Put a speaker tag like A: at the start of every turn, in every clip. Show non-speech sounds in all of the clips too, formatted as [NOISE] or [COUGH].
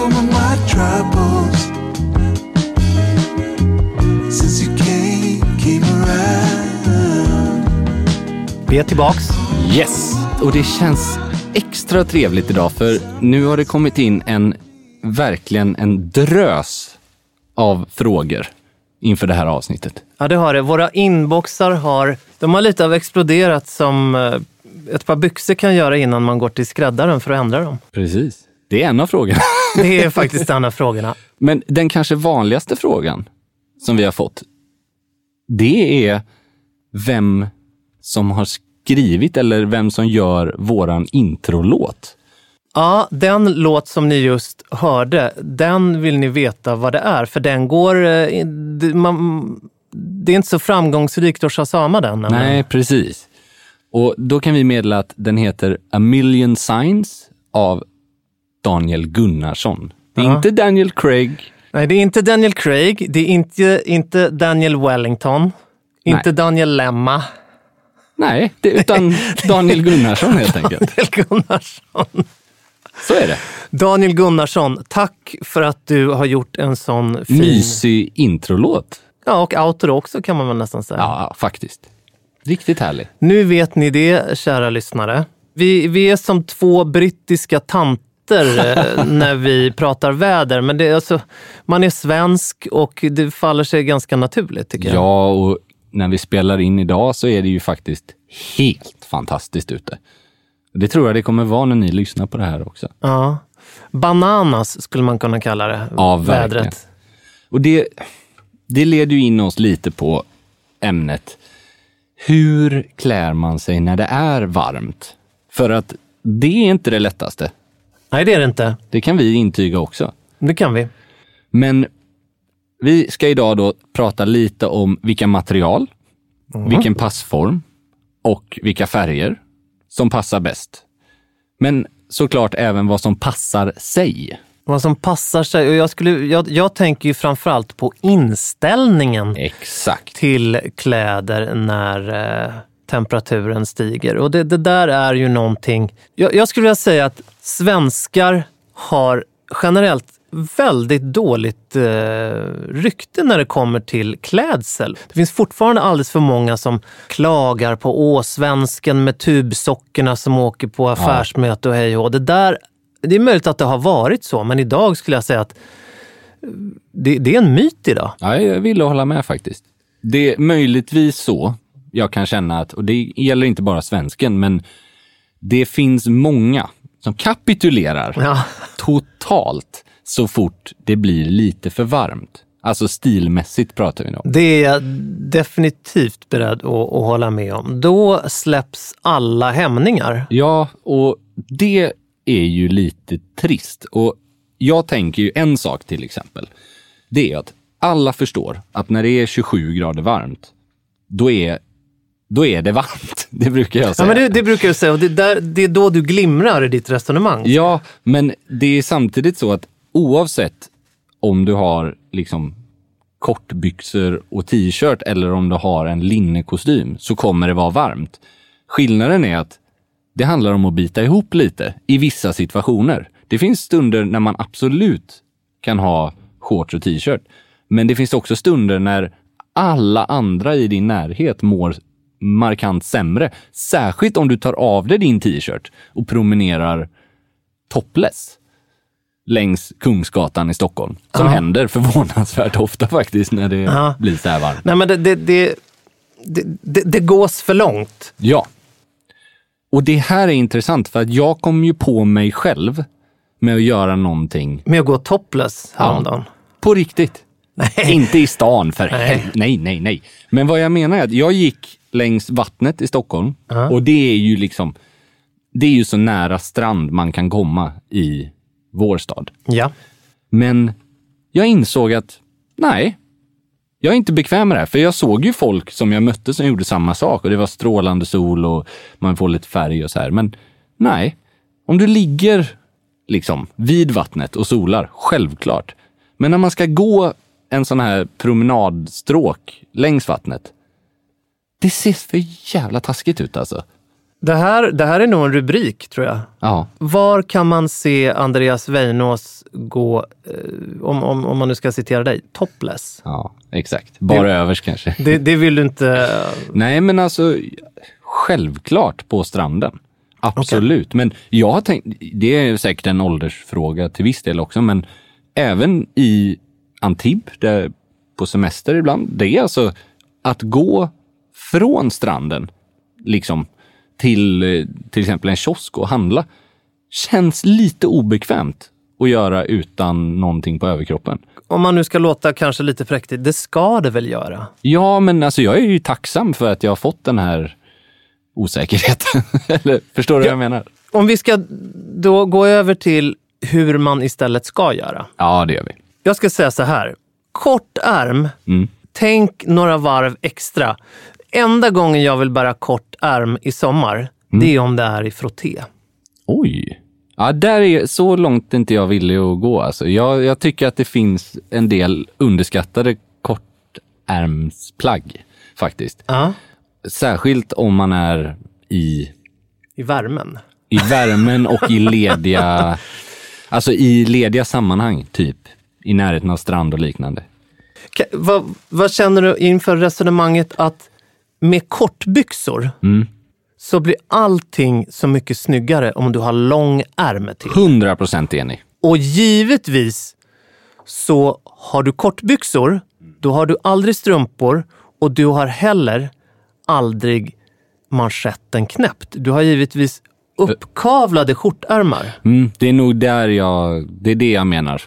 A: Be over my troubles since you came, came around.
B: Vi är tillbaks.
C: Yes! Och det känns extra trevligt idag för nu har det kommit in en, verkligen en drös av frågor inför det här avsnittet.
B: Ja, det har det. Våra inboxar har, de har lite av exploderat som eh, ett par byxor kan göra innan man går till skräddaren för att ändra dem.
C: Precis. Det är en av frågorna.
B: Det är faktiskt en av frågorna.
C: Men den kanske vanligaste frågan som vi har fått, det är vem som har skrivit eller vem som gör våran introlåt.
B: Ja, den låt som ni just hörde, den vill ni veta vad det är. För den går... eh, det- Man, det är inte så framgångsrikt att shazama den. nämligen.
C: Nej, precis. Och då kan vi meddela att den heter A Million Signs av Daniel Gunnarsson. Det är
B: Ja.
C: inte Daniel Craig.
B: Nej, det är inte Daniel Craig, det är inte, inte Daniel Wellington, inte
C: Nej.
B: Daniel Lemma.
C: Nej, det, utan Daniel Gunnarsson helt [LAUGHS] enkelt.
B: Daniel Gunnarsson.
C: Så är det.
B: Daniel Gunnarsson, tack för att du har gjort en sån fin...
C: Mysig introlåt.
B: Ja, och outro också kan man väl nästan säga.
C: Ja, faktiskt. Riktigt härlig.
B: Nu vet ni det, kära lyssnare. Vi, vi är som två brittiska tanter eh, [LAUGHS] när vi pratar väder, men det är alltså, man är svensk och det faller sig ganska naturligt tycker jag.
C: Ja, och när vi spelar in idag så är det ju faktiskt helt fantastiskt ute. Det tror jag det kommer vara när ni lyssnar på det här också.
B: Ja. Bananas skulle man kunna kalla det,
C: Ja, verkligen.
B: vädret.
C: Och det, det leder ju in oss lite på ämnet. Hur klär man sig när det är varmt? För att det är inte det lättaste.
B: Nej, det är det inte.
C: Det kan vi intyga också.
B: Det kan vi.
C: Men vi ska idag då prata lite om vilka material, vilken passform och vilka färger som passar bäst. Men såklart även vad som passar sig.
B: Vad som passar sig. Och jag, skulle, jag, jag tänker ju framförallt på inställningen
C: Exakt.
B: till kläder när eh, temperaturen stiger. Och det, det där är ju någonting... Jag, jag skulle vilja säga att svenskar har generellt väldigt dåligt eh, rykte när det kommer till klädsel. Det finns fortfarande alldeles för många som klagar på åsvensken med tubsockorna som åker på affärsmöte och hej och det där Det är möjligt att det har varit så, men idag skulle jag säga att eh, det, det är en myt idag.
C: Ja, jag vill hålla med faktiskt. Det är möjligtvis så jag kan känna att, och det gäller inte bara svensken, men det finns många som kapitulerar
B: Ja.
C: totalt så fort det blir lite för varmt. Alltså stilmässigt pratar vi nu om.
B: Det är jag definitivt beredd att, att hålla med om. Då släpps alla hämningar.
C: Ja, och det är ju lite trist. Och jag tänker ju en sak till exempel. Det är att alla förstår att när det är 27 grader varmt, då är, då är det varmt. [LAUGHS] Det brukar jag
B: Ja,
C: säga.
B: men det, det brukar jag säga och det, där, det är då du glimrar i ditt resonemang.
C: Ja, men det är samtidigt så att oavsett om du har liksom kortbyxor och t-shirt eller om du har en linnekostym så kommer det vara varmt. Skillnaden är att det handlar om att bita ihop lite i vissa situationer. Det finns stunder när man absolut kan ha shorts och t-shirt. Men det finns också stunder när alla andra i din närhet mår markant sämre. Särskilt om du tar av dig din t-shirt och promenerar topless längs Kungsgatan i Stockholm. Som
B: Ja.
C: händer förvånansvärt ofta faktiskt när det
B: Ja.
C: blir så här varmt.
B: Nej, men det, det, det, det, det, gås för långt.
C: Ja. Och det här är intressant för att jag kom ju på mig själv med att göra någonting
B: Med att gå topless häromdagen.
C: på riktigt.
B: Nej.
C: Inte i stan för
B: Nej.
C: nej. nej, nej. Men vad jag menar är att jag gick längs vattnet i Stockholm och det är ju liksom, det är ju så nära strand man kan komma i vår stad.
B: Ja.
C: Men jag insåg att nej, jag är inte bekväm med det här. För jag såg ju folk som jag mötte som gjorde samma sak och det var strålande sol och man får lite färg och så här. Men nej, om du ligger liksom vid vattnet och solar, självklart. Men när man ska gå en sån här promenadstråk längs vattnet, det ser för jävla taskigt ut alltså.
B: Det, här, det här är nog en rubrik, tror jag.
C: Ja,
B: Var kan man se Andreas Weinås gå, eh, om, om, om man nu ska citera dig, topless?
C: ja, exakt. Bara
B: Det-
C: övers kanske.
B: Det, det vill du inte... [LAUGHS]
C: Nej, men alltså självklart på stranden. Absolut. Men jag har tänkt, det är säkert en åldersfråga till viss del också, men även i Antibes, där på semester ibland, det är alltså att gå från stranden, liksom till eh, till exempel en kiosk och handla, känns lite obekvämt att göra utan någonting på överkroppen.
B: Om man nu ska låta kanske lite präktigt, det ska det väl göra?
C: Ja, men alltså jag är ju tacksam för att jag har fått den här osäkerheten. [LAUGHS] Eller förstår du vad jag menar?
B: Om vi ska då gå över till hur man istället ska göra.
C: Ja, det gör vi.
B: Jag ska säga så här. Kort ärm,
C: Mm.
B: tänk några varv extra. Enda gången jag vill bära kort ärm i sommar,
C: Mm.
B: det är om det är i frotté.
C: Oj. Ja, där är så långt inte jag villig att gå. Alltså, jag, jag tycker att det finns en del underskattade kortärmsplagg faktiskt.
B: Ja.
C: Särskilt om man är i,
B: I värmen.
C: i värmen och i lediga, [LAUGHS] alltså i lediga sammanhang, typ. I närheten av strand och liknande.
B: Vad, vad känner du inför resonemanget att med kortbyxor
C: Mm.
B: så blir allting så mycket snyggare om du har lång ärm till.
C: 100 procent enig.
B: Och givetvis så har du kortbyxor, då har du aldrig strumpor och du har heller aldrig manschetten knäppt. Du har givetvis uppkavlade skjortärmar.
C: Mm, det är nog där jag, det är det jag menar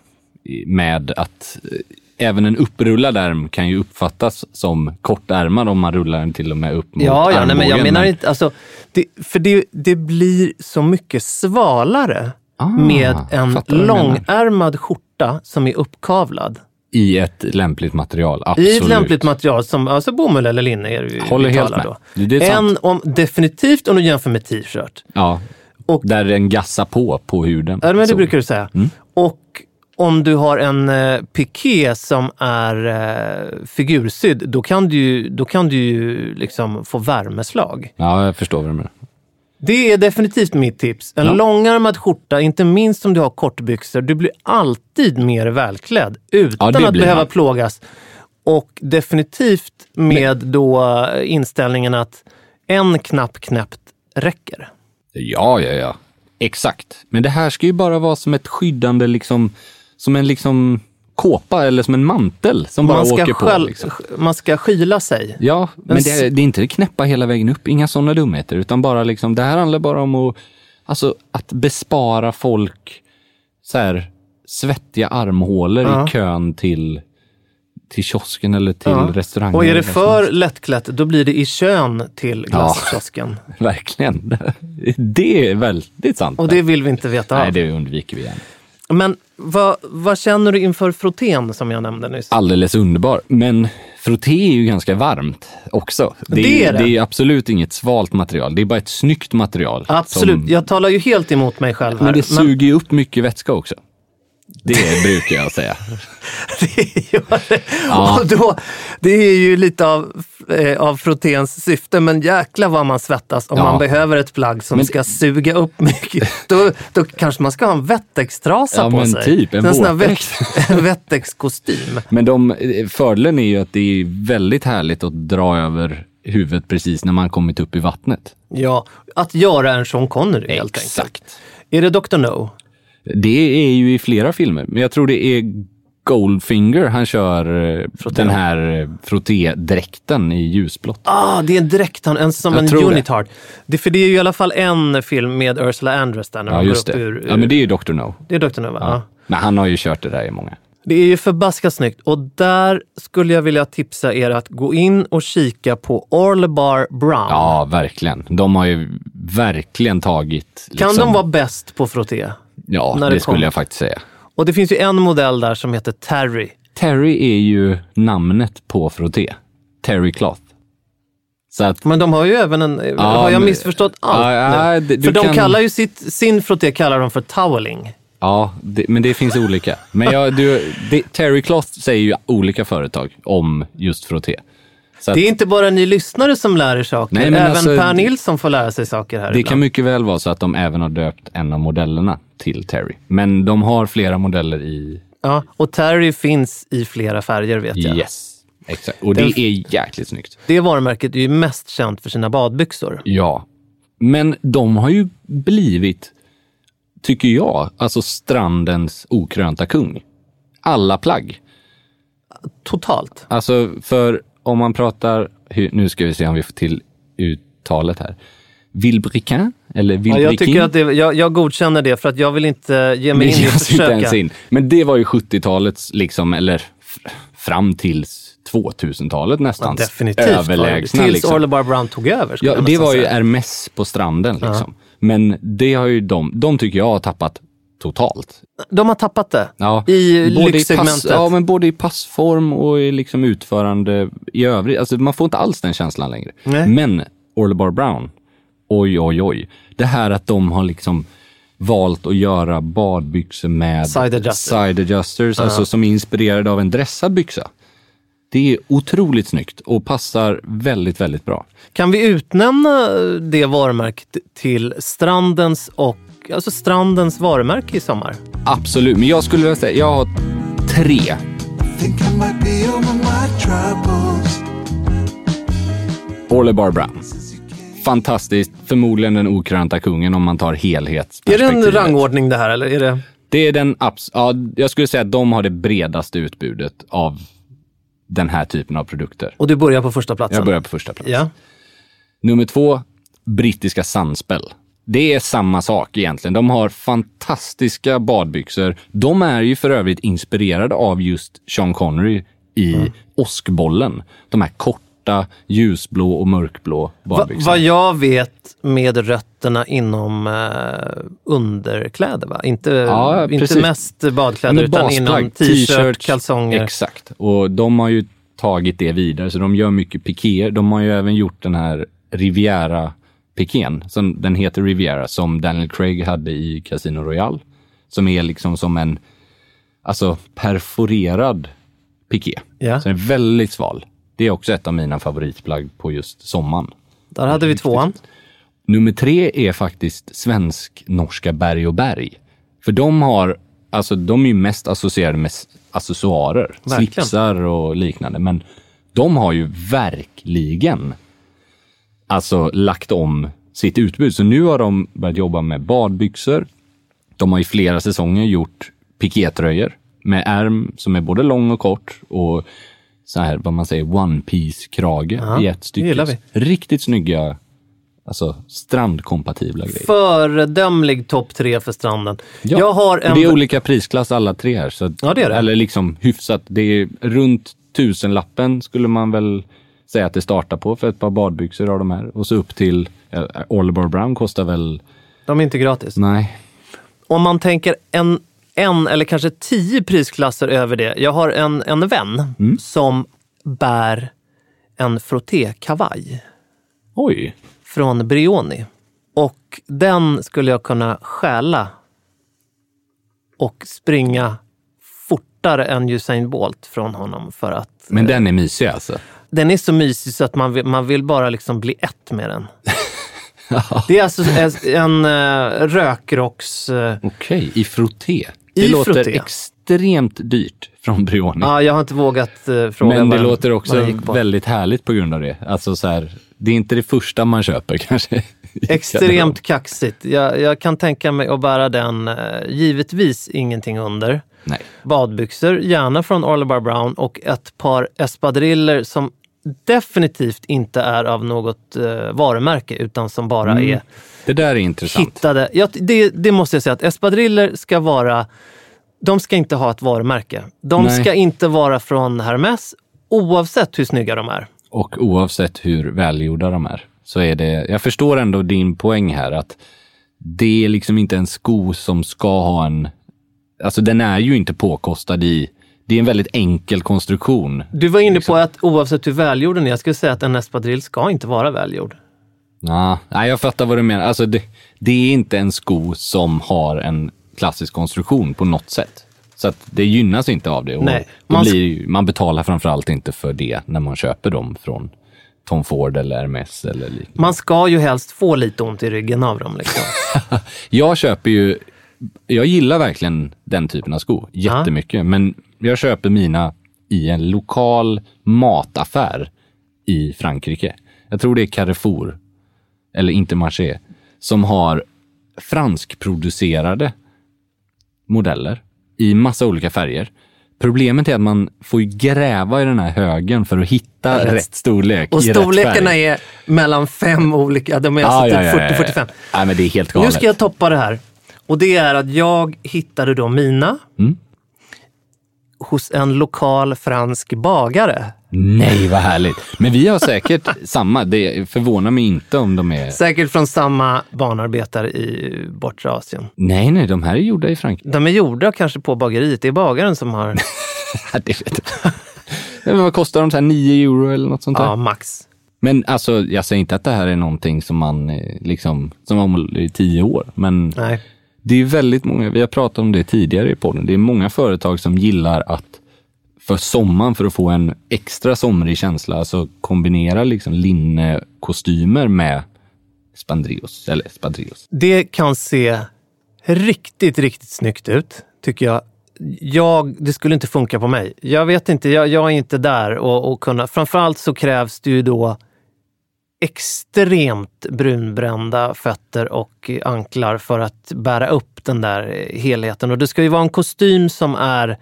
C: med att eh, även en upprullad ärm kan ju uppfattas som kortärmad om man rullar den till och med upp mot
B: Ja, ja nej, men jag menar inte... Alltså, det, för det, det blir så mycket svalare
C: Ah,
B: med en långärmad skjorta som är uppkavlad.
C: I ett lämpligt material, absolut.
B: I ett lämpligt material som alltså bomull eller linne är det vi,
C: Håller helt med.
B: då.
C: Det är sant.
B: en om, definitivt om du jämför med t-shirt.
C: Ja,
B: Och-
C: där den gassar på, på huden.
B: Ja, men det
C: Så.
B: brukar du säga.
C: Mm.
B: Om du har en eh, piké som är eh, figursydd, då kan du då kan du ju liksom få värmeslag.
C: Ja, jag förstår vad du menar.
B: Det är definitivt mitt tips. En
C: Ja.
B: långärmad skjorta, inte minst om du har kortbyxor. Du blir alltid mer välklädd utan
C: Ja,
B: att behöva
C: man.
B: plågas. Och definitivt med då eh, inställningen att en knapp knäppt räcker.
C: Ja, ja, ja. Exakt. Men det här ska ju bara vara som ett skyddande, liksom, som en liksom kåpa eller som en mantel som bara
B: Man ska,
C: åker på.
B: själv,
C: Liksom.
B: man ska skyla sig.
C: Ja, men det, är- det är inte knäppa hela vägen upp, inga sådana dumheter, utan bara liksom, det här handlar bara om att, alltså, att bespara folk så här, svettiga armhålor
B: Ja.
C: i kön till till kiosken eller till
B: Ja.
C: restaurangen.
B: Och är det för lättklätt, då blir det i kön till glasskiosken. [LAUGHS]
C: Verkligen. Det är väldigt sant.
B: Och det vill vi inte veta
C: Nej, det undviker vi gärna.
B: Men vad, vad känner du inför frottén som jag nämnde nyss?
C: Alldeles underbar. Men frotté är ju ganska varmt också. Det är,
B: Det är det.
C: det är absolut inget svalt material. Det är bara ett snyggt material.
B: Absolut,
C: som-
B: jag talar ju helt emot mig själv här.
C: Men det suger ju upp mycket vätska också. Det brukar jag säga. [LAUGHS]
B: det gör det.
C: Ja.
B: Och då, det är ju lite av, eh, av frotténs syfte, men jäkla vad man svettas om
C: Ja.
B: man behöver ett plagg som
C: Men-
B: ska suga upp mycket. [LAUGHS] Då, då kanske man ska ha en Wettextrasa
C: Ja,
B: på
C: men
B: sig.
C: typ, en
B: sån här [LAUGHS] en Wettex-kostym.
C: Men de, fördelen är ju att det är väldigt härligt att dra över huvudet precis när man kommit upp i vattnet.
B: Ja, att göra en Sean Connery helt enkelt.
C: Exakt.
B: Är det Dr. No?
C: Det är ju i flera filmer, men jag tror det är Goldfinger han kör eh, den här eh, frottédräkten i ljusblått.
B: Ah, det är en dräkt, han- en, som
C: Jag
B: en
C: tror det.
B: unitard. Det, för det är ju i alla fall en film med Ursula Andress där. När
C: Ja, just det.
B: Ur, ur,
C: Ja, men det är ju Dr. No.
B: det är Dr. No, va? Ja.
C: Men han har ju kört det där i många.
B: Det är ju förbaskat snyggt och där skulle jag vilja tipsa er att gå in och kika på Orlebar Brown.
C: Ja, verkligen. De har ju verkligen tagit...
B: kan
C: liksom-
B: de vara bäst på frotté?
C: Ja, det,
B: det
C: skulle jag faktiskt säga.
B: Och det finns ju en modell där som heter Terry.
C: Terry är ju namnet på frotté. Terry Cloth. Så att,
B: Men de har ju även en... har jag
C: men-
B: missförstått allt
C: Ja, ja, det-
B: För de
C: kan-
B: kallar ju sitt, sin frotté kallar de för toweling.
C: ja, det, men det finns olika. Men jag, du, det, Terry Cloth säger ju olika företag om just frotté. Att
B: Det är inte bara ni lyssnare som lär er saker.
C: Nej,
B: även
C: alltså,
B: Per Nilsson får lära sig saker här
C: det
B: ibland.
C: kan mycket väl vara så att de även har döpt en av modellerna till Terry. Men de har flera modeller i
B: Ja, och Terry finns i flera färger vet jag.
C: Yes. Exakt. Och det
B: Den-
C: är jäkligt snyggt.
B: Det varumärket är ju mest känt för sina badbyxor.
C: Ja. Men de har ju blivit, tycker jag, alltså strandens okrönta kung. Alla plagg.
B: Totalt.
C: Alltså, för om man pratar, nu ska vi se om vi får till uttalet här. Vilbriquin? Eller
B: Ja,
C: Vilbriquin?
B: jag, tycker att det, jag, jag godkänner det för att jag vill inte ge mig [LAUGHS] in i att
C: ges inte
B: försöka.
C: in. Men det var ju 70-talets, liksom, eller fram tills 2000-talet nästan.
B: Ja, definitivt.
C: Överlägsna.
B: Tills
C: liksom.
B: Orlebar Brown tog över.
C: Ja, det var ju
B: säga.
C: Hermes på stranden liksom. Men det har ju de, de tycker jag har tappat totalt.
B: De har tappat det.
C: Ja,
B: I
C: både
B: lyxsegmentet.
C: pass, ja, men både i passform och i liksom utförande i övrigt. Alltså man får inte alls den känslan längre.
B: Nej.
C: Men Orlebar Brown, oj, oj, oj. Det här att de har liksom valt att göra badbyxor med
B: Side adjuster.
C: side adjusters, alltså som är inspirerade av en dressad byxa. Det är otroligt snyggt och passar väldigt, väldigt bra.
B: Kan vi utnämna det varumärket till strandens och alltså strandens varumärke i sommar?
C: Absolut, men jag skulle vilja säga, jag har tre.
A: Think I might be over my troubles.
C: Orlebar Brown. Fantastiskt, förmodligen den okrönta kungen om man tar
B: Är det
C: helhetsperspektivet.
B: en rangordning det här eller? Är det...
C: Det är den, abs- ja, jag skulle säga att de har det bredaste utbudet av den här typen av produkter.
B: Och du börjar på första platsen?
C: Jag börjar på första plats.
B: Ja.
C: Nummer två, brittiska Sunspell. Det är samma sak egentligen. De har fantastiska badbyxor. De är ju för övrigt inspirerade av just Sean Connery i
B: Mm.
C: Åskbollen. De här korta ljusblå och mörkblå
B: Va,
C: badbyxorna.
B: vad jag vet med rötterna inom eh, underkläder, va? Inte,
C: Ja,
B: inte mest badkläder
C: Men
B: utan
C: basplagg,
B: inom t-shirt, kalsonger.
C: Exakt. Och de har ju tagit det vidare, så de gör mycket pikéer. De har ju även gjort den här Riviera pikén, som den heter Riviera, som Daniel Craig hade i Casino Royale. Som är liksom som en, alltså perforerad piké.
B: Ja.
C: Så den är väldigt sval. Det är också ett av mina favoritplagg på just sommaren.
B: Där hade vi tvåan.
C: Nummer tre är faktiskt svensk-norska Berg och Berg. För de har, alltså de är ju mest associerade med accessoarer,
B: Verkligen.
C: slipsar och liknande. Men de har ju verkligen alltså lagt om sitt utbud. Så nu har de börjat jobba med badbyxor. De har i flera säsonger gjort pikétröjor med ärm som är både lång och kort och så här vad man säger one piece krage
B: Ja,
C: i ett stycke. Riktigt snygga, alltså strandkompatibla grejer.
B: Föredömlig topp tre för stranden. Jag har en...
C: det är olika prisklass alla tre här. Så
B: Ja, det är det.
C: Eller liksom hyfsat. Det är runt tusenlappen skulle man väl säga att det startar på för ett par badbyxor av de här. Och så upp till, eh, Oliver Brown kostar väl,
B: De är inte gratis.
C: nej,
B: Om man tänker en, en eller kanske tio prisklasser över det. Jag har en, en vän
C: Mm.
B: som bär en frottékavaj
C: oj,
B: från Brioni. Och den skulle jag kunna stjäla och springa fortare än Usain Bolt från honom för att
C: men den är mysig alltså.
B: den är så mysig så att man vill, man vill bara liksom bli ett med den. [LAUGHS] Det är alltså en, en uh, rökrocks... eh,
C: Okej, i frotté. Det
B: I
C: låter
B: frotté.
C: extremt dyrt från Brioni.
B: Ja, jag har inte vågat uh, fråga
C: Men det
B: vad
C: låter också väldigt härligt på grund av det. Alltså så här, det är inte det första man köper [LAUGHS] kanske.
B: Extremt kaxigt. Jag, jag kan tänka mig att bära den, eh, givetvis ingenting under.
C: Nej.
B: Badbyxor, gärna från Oliver Brown och ett par espadriller som definitivt inte är av något eh, varumärke utan som bara
C: Mm.
B: är
C: Det där är intressant.
B: hittade. Ja, det, det måste jag säga att espadriller ska vara, de ska inte ha ett varumärke. De
C: Nej.
B: ska inte vara från Hermes oavsett hur snygga de är.
C: Och oavsett hur välgjorda de är, så är det, jag förstår ändå din poäng här att det är liksom inte en sko som ska ha en, alltså den är ju inte påkostad i, det är en väldigt enkel konstruktion.
B: Du var inne
C: Liksom.
B: på att oavsett hur välgjord den är, jag skulle säga att en espadrill ska inte vara välgjord.
C: Ja, nej, jag fattar vad du menar. Alltså det, det är inte en sko som har en klassisk konstruktion på något sätt. Så att det gynnas inte av det.
B: Nej, man
C: blir, man betalar framförallt inte för det när man köper dem från Tom Ford eller Hermes eller liknande.
B: Man ska ju helst få lite ont i ryggen av dem. Liksom. [LAUGHS]
C: Jag köper ju, jag gillar verkligen den typen av sko jättemycket, men jag köper mina i en lokal mataffär i Frankrike. Jag tror det är Carrefour, eller Intermarché, som har franskproducerade modeller i massa olika färger. Problemet är att man får gräva i den här högen för att hitta
B: Rätt.
C: rätt, storlek.
B: Och storlekarna är mellan fem olika, de är alltså typ 40-45.
C: Nej, men det är helt
B: Nu
C: galet.
B: ska jag toppa det här. Och det är att jag hittade då mina
C: Mm.
B: Hos en lokal fransk bagare.
C: Nej, vad härligt. Men vi har säkert [LAUGHS] samma. Det förvånar mig inte om de är...
B: Säkert från samma barnarbetare i bortre Asien.
C: Nej, nej, de här är gjorda i Frankrike.
B: De är gjorda kanske på bageriet. Det är bagaren som har, [LAUGHS]
C: det vet jag. Men vad kostar de? Så här 9 euro eller något sånt där?
B: ja, max.
C: Men alltså, jag säger inte att det här är någonting som man eh, liksom, som om i tio år. Men
B: Nej
C: det är väldigt många, vi har pratat om det tidigare i podden, det är många företag som gillar att för sommaren, för att få en extra somrig känsla, alltså kombinera liksom linnekostymer med spandrios, eller spadrios.
B: Det kan se riktigt, riktigt snyggt ut, tycker jag. jag. Det skulle inte funka på mig. Jag vet inte, jag, jag är inte där och, och kunna... Framförallt så krävs det ju då extremt brunbrända fötter och anklar för att bära upp den där eh, helheten. Och det ska ju vara en kostym som är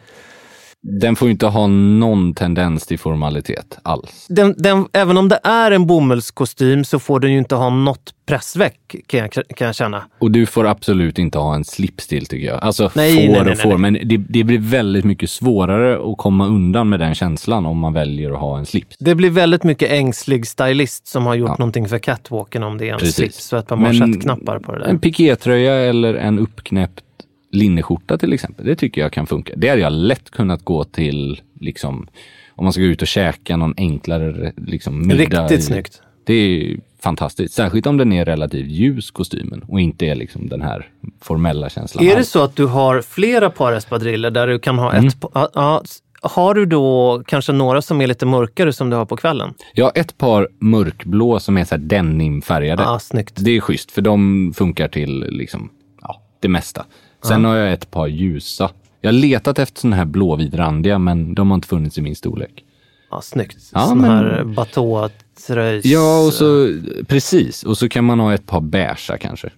C: den får ju inte ha någon tendens till formalitet alls.
B: den, den, även om det är en bomullskostym så får den ju inte ha något pressväck kan jag, kan jag känna.
C: Och du får absolut inte ha en slipstil tycker jag. Alltså
B: Nej,
C: får
B: nej, nej,
C: och får, men det, det blir väldigt mycket svårare att komma undan med den känslan om man väljer att ha en slips.
B: Det blir väldigt mycket ängslig stylist som har gjort
C: Ja.
B: någonting för catwalken om det är en
C: Precis.
B: slips och ett par
C: Men
B: manschettknappar på det där.
C: En pikétröja eller en uppknäppt linneskjorta till exempel, det tycker jag kan funka. Det hade jag lätt kunnat gå till, liksom, om man ska gå ut och käka någon enklare liksom, middag.
B: Riktigt snyggt.
C: Det är fantastiskt, särskilt om den är relativt ljus kostymen och inte är liksom den här formella känslan.
B: Är det så att du har flera par espadriller där du kan ha
C: Mm.
B: ett ja, ja, Har du då kanske några som är lite mörkare som du har på kvällen?
C: Jag har ett par mörkblå som är så här denimfärgade.
B: Ja, snyggt.
C: Det är schysst, för de funkar till liksom, ja, det mesta. Sen har jag ett par ljusa. Jag har letat efter sådana här blåvitrandiga, men de har inte funnits i min storlek.
B: Ja, snyggt.
C: Ja,
B: Sån
C: men-
B: här batåtröjs...
C: Ja, och så, precis. Och så kan man ha ett par beigea kanske.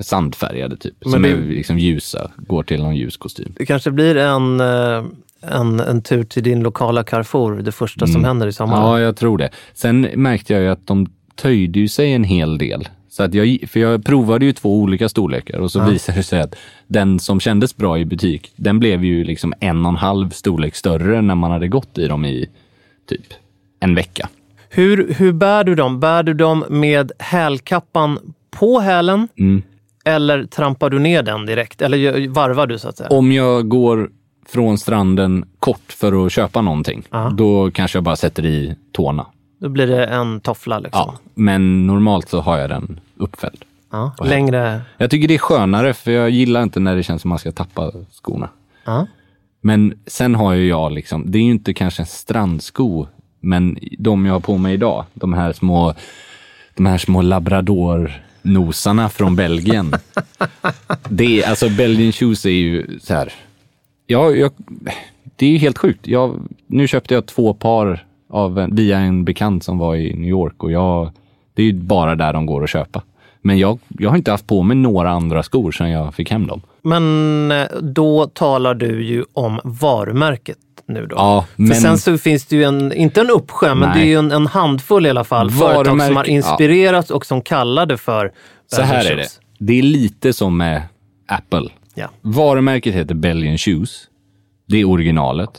C: Sandfärgade typ,
B: Men
C: som
B: det-
C: är liksom ljusa. Går till någon ljus kostym.
B: Det kanske blir en, eh, en, en tur till din lokala Carrefour, det första som händer i sommar.
C: Mm. Ja, jag tror det. Sen märkte jag ju att de töjde ju sig en hel del. Så att jag, för jag provade ju två olika storlekar och så visade det sig att den som kändes bra i butik, den blev ju liksom en och en halv storlek större när man hade gått i dem i typ en vecka.
B: Hur, hur bär du dem? Bär du dem med hälkappan på hälen
C: Mm.
B: eller trampar du ner den direkt? Eller varvar du så att säga?
C: Om jag går från stranden kort för att köpa någonting,
B: Ja.
C: då kanske jag bara sätter i tårna.
B: Då blir det en toffla liksom.
C: Ja, men normalt så har jag den uppfälld.
B: Ja. Längre...
C: Jag tycker det är skönare för jag gillar inte när det känns som man ska tappa skorna.
B: Ja.
C: Men sen har ju jag liksom, det är ju inte kanske en strandsko, men de jag har på mig idag, de här små, de här små labrador-nosarna från Belgien. [LAUGHS] det är, alltså Belgian shoes är ju så här, ja, jag, det är ju helt sjukt. Jag, nu köpte jag två par av, en- via en bekant som var i New York och jag, det är ju bara där de går att köpa. Men jag, jag har inte haft på mig några andra skor sedan jag fick hem dem.
B: Men eh, då talar du ju om varumärket nu då.
C: Ja,
B: För
C: men-
B: sen så finns det ju en, inte en uppsjö, men det är ju en, en handfull i alla fall företag som har inspirerats och som kallar det för
C: Så här
B: Belgian
C: är det.
B: shoes.
C: Det är lite som med Apple.
B: Ja.
C: Varumärket heter Belgian Shoes. Det är originalet.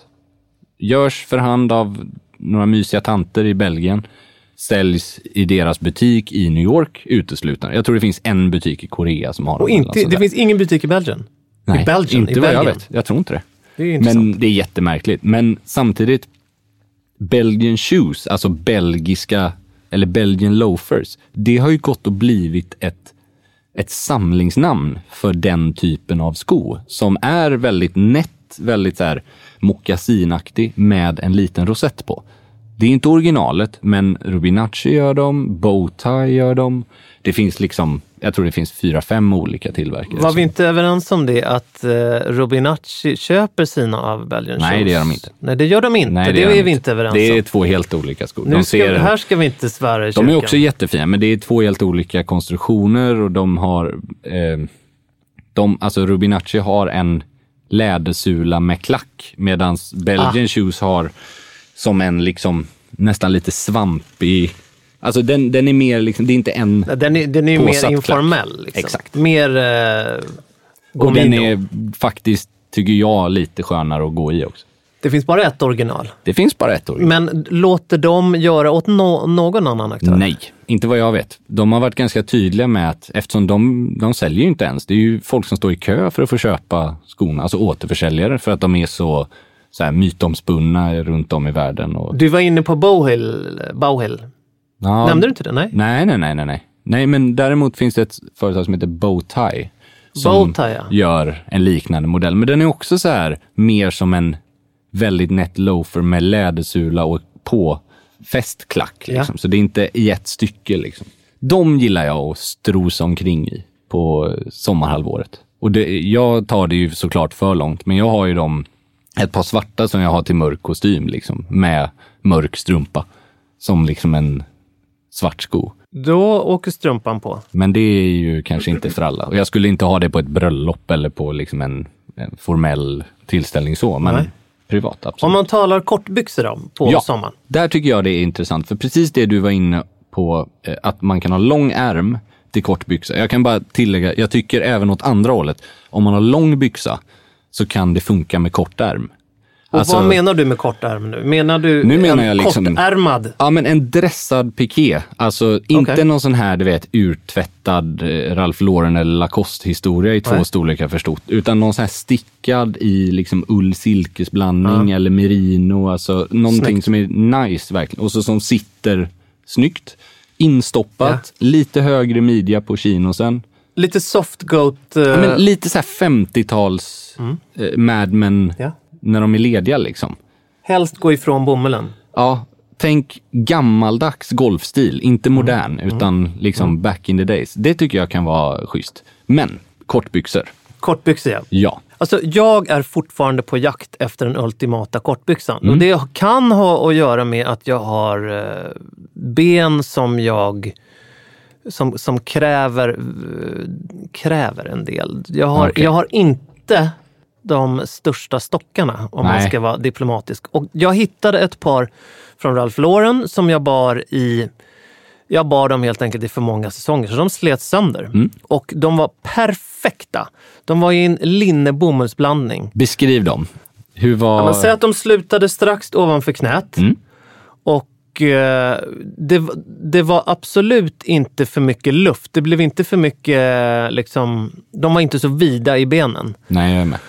C: Görs för hand av några mysiga tanter i Belgien. Säljs i deras butik i New York uteslutande. Jag tror det finns en butik i Korea som har.
B: Och inte, det
C: där.
B: finns ingen butik i Belgien.
C: Nej,
B: I Belgien,
C: inte
B: i
C: vad jag
B: Belgien.
C: vet. Jag tror inte det.
B: Det.
C: Men det är jättemärkligt. Men samtidigt, Belgian shoes, alltså belgiska, eller Belgian loafers, det har ju gått och blivit ett, ett samlingsnamn för den typen av sko som är väldigt nätt, väldigt så här mockasinaktig med en liten rosett på. Det är inte originalet, men Rubinacci gör dem, Bowtie gör dem. Det finns liksom, jag tror det finns fyra, fem olika tillverkare.
B: Var vi inte överens om det att eh, Robinacci köper sina av Belgian
C: Nej,
B: shoes?
C: det gör de inte.
B: Nej, det gör de inte.
C: Nej,
B: det
C: gör
B: är
C: de
B: vi inte överens
C: Det är
B: om.
C: två helt olika skor.
B: Nu
C: de,
B: ska,
C: ser,
B: här ska vi inte svära i
C: de är
B: kyrkan.
C: också jättefina, men det är två helt olika konstruktioner och de har... Eh, de, alltså Rubinacci har en lädersula med klack medan Belgian
B: Ah.
C: Shoes har som en liksom nästan lite svampig... Alltså den, den är mer liksom, det är inte en...
B: Den är, den är mer informell. Liksom.
C: Exakt.
B: Mer eh,
C: Och den är faktiskt, tycker jag, lite skönare att gå i också.
B: Det finns bara ett original.
C: Det finns bara ett år.
B: Men låter de göra åt no någon annan aktör?
C: Nej, inte vad jag vet. De har varit ganska tydliga med att eftersom de, de säljer ju inte ens. Det är ju folk som står i kö för att få köpa skorna, alltså återförsäljare för att de är så, så här, mytomspunna runt om i världen. Och,
B: Du var inne på Bowhill. Bowhill.
C: ja,
B: Nämnde du inte det? Nej.
C: Nej, nej, nej, nej, nej. Nej, men däremot finns det ett företag som heter Bowtie. Som
B: Bowtie, ja.
C: gör en liknande modell. Men den är också så här mer som en väldigt nätt loafer med lädersula och på fästklack.
B: Ja.
C: Liksom. Så det är inte i ett stycke. Liksom. De gillar jag att strosa omkring i på sommarhalvåret. Och det, jag tar det ju såklart för långt, men jag har ju dem, ett par svarta som jag har till mörk kostym, liksom, med mörk strumpa. Som liksom en svart sko.
B: Då åker strumpan på.
C: Men det är ju kanske inte för alla. Och jag skulle inte ha det på ett bröllop eller på liksom en, en formell tillställning så, men
B: Nej.
C: Privat absolut.
B: Om man talar kortbyxor då, på
C: ja,
B: sommaren.
C: där tycker jag det är intressant. För precis det du var inne på, eh, att man kan ha lång ärm till kort byxa. Jag kan bara tillägga, jag tycker även åt andra hållet. Om man har lång byxa så kan det funka med kort ärm.
B: Och
C: Alltså-
B: vad menar du med kort ärm nu? Menar du
C: Nu menar
B: en
C: jag liksom-
B: kortärmad?
C: Ja, men en dressad piké. Alltså inte
B: Okej.
C: någon sån här, du vet, urtvättad eh, Ralph Lauren eller Lacoste-historia i två
B: Nej.
C: storlekar för stort. Utan någon sån här stickad i liksom ull-silkesblandning eller merino. Alltså någonting
B: Snyggt.
C: som är nice verkligen. Och så som sitter snyggt. Instoppat, lite högre midja på chinosen.
B: Lite soft goat. eh,
C: Ja, men lite så här 50-tals eh, Mad Men
B: Ja.
C: När de är lediga liksom.
B: Helst gå ifrån bomullen.
C: Ja, tänk gammaldags golfstil, inte
B: Mm.
C: modern, utan liksom back in the days. Det tycker jag kan vara schysst. Men kortbyxor,
B: Kortbyxor ja.
C: ja.
B: Alltså, jag är fortfarande på jakt efter den ultimata kortbyxan.
C: Mm.
B: Och det kan ha att göra med att jag har eh, ben som jag som, som kräver, eh, kräver en del. Jag har,
C: Okej.
B: jag har inte de största stockarna om man
C: Nej.
B: ska vara diplomatisk. Och jag hittade ett par från Ralph Lauren som jag bar i jag bar dem helt enkelt i för många säsonger, så de slet sönder.
C: Mm.
B: Och de var perfekta. De var i en linne-bomullsblandning.
C: Beskriv dem. Hur var...
B: Ja, man säger att de slutade strax ovanför knät.
C: Mm.
B: Och eh, det, det var absolut inte för mycket luft. Det blev inte för mycket, liksom, de var inte så vida i benen.
C: Nej, jag är med.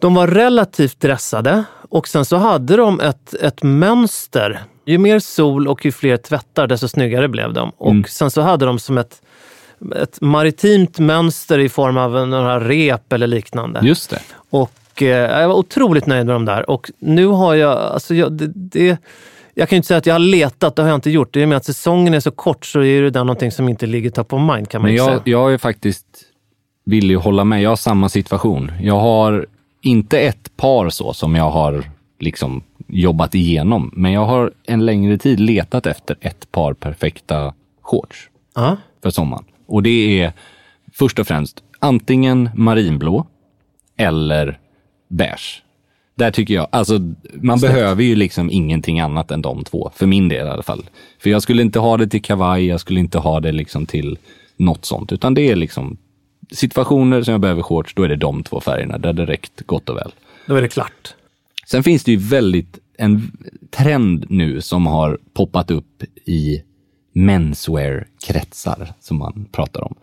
B: De var relativt dressade och sen så hade de ett, ett mönster. Ju mer sol och ju fler tvättar, desto snyggare blev de. Och
C: Mm.
B: sen så hade de som ett, ett maritimt mönster i form av några rep eller liknande.
C: Just det.
B: Och eh, jag var otroligt nöjd med dem där. Och nu har jag, alltså jag, det, det, jag kan ju inte säga att jag har letat, det har jag inte gjort. I och med att säsongen är så kort så är det där någonting som inte ligger top of mind kan man
C: Men jag,
B: säga.
C: jag är faktiskt villig att hålla med. Jag har samma situation. Jag har inte ett par så som jag har liksom jobbat igenom, men jag har en längre tid letat efter ett par perfekta shorts
B: Ja.
C: för sommaren. Och det är först och främst antingen marinblå eller beige. Där tycker jag, alltså man behöver ju liksom ingenting annat än de två, för min del i alla fall. För jag skulle inte ha det till kavaj, jag skulle inte ha det liksom till något sånt, utan det är liksom situationer som jag behöver shorts, då är det de två färgerna, där det räckt gott och väl.
B: Då är det klart.
C: Sen finns det ju väldigt en trend nu som har poppat upp i menswear-kretsar som man pratar om.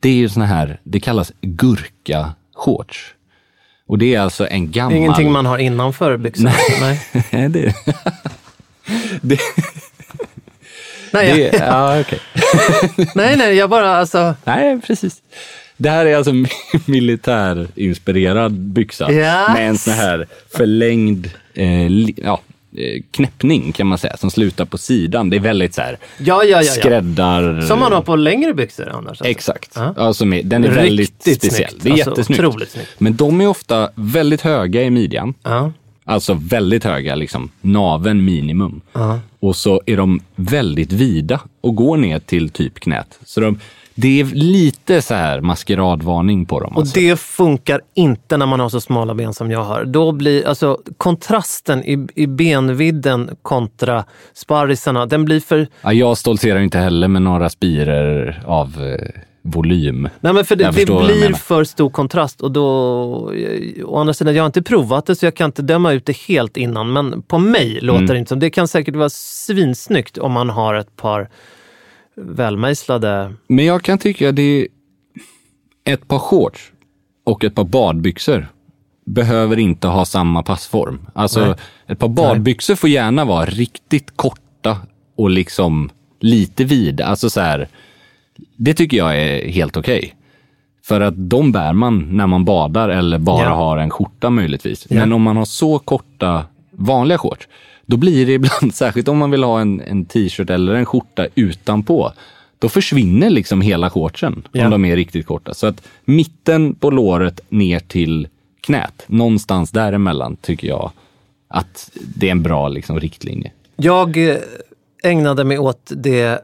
C: Det är ju såna här, det kallas gurka-shorts. Och det är alltså en gammal...
B: Det är ingenting man har innanför byxorna. Nej.
C: Nej, [LAUGHS] det... det,
B: Nej,
C: det
B: jag,
C: ja, okej. [LAUGHS]
B: nej, nej, jag bara alltså...
C: Nej, precis. Det här är alltså [LAUGHS] militärinspirerad byxa
B: Yes.
C: med en sån här förlängd eh, li, ja, eh, knäppning kan man säga, som slutar på sidan. Det är väldigt så här
B: Ja, ja, ja.
C: skräddar...
B: Som man har på längre byxor annars. Alltså.
C: Exakt.
B: Ja.
C: Alltså med, den är väldigt
B: Riktigt
C: speciell.
B: snyggt.
C: Det är
B: Alltså,
C: jättesnyggt.
B: snyggt.
C: Men de är ofta väldigt höga i midjan.
B: Ja.
C: Alltså väldigt höga, liksom naven minimum. Och så är de väldigt vida och går ner till typ knät. Så de, det är lite så här maskeradvarning på dem.
B: Och
C: alltså.
B: det funkar inte när man har så smala ben som jag har. Då blir alltså kontrasten i, i benvidden kontra sparrisarna, den blir för...
C: ja, jag stoltserar inte heller med några spirer av eh, volym.
B: Nej men för det, det blir för stor kontrast och då... Å andra sidan, jag har inte provat det så jag kan inte döma ut det helt innan. Men på mig låter
C: Mm.
B: det inte som... Det kan säkert vara svinsnyggt om man har ett par välmejslade...
C: Men jag kan tycka det är ett par shorts och ett par badbyxor behöver inte ha samma passform. Alltså
B: Nej.
C: ett par badbyxor får gärna vara riktigt korta och liksom lite vida. Alltså så här, det tycker jag är helt okej. För att de bär man när man badar eller bara
B: Ja.
C: har en skjorta möjligtvis.
B: Ja.
C: Men om man har så korta vanliga shorts, då blir det ibland, [LAUGHS] särskilt om man vill ha en, en t-shirt eller en skjorta utanpå, då försvinner liksom hela shortsen
B: Ja.
C: om de är riktigt korta. Så att mitten på låret ner till knät, någonstans däremellan tycker jag att det är en bra liksom, riktlinje.
B: Jag eh, ägnade mig åt det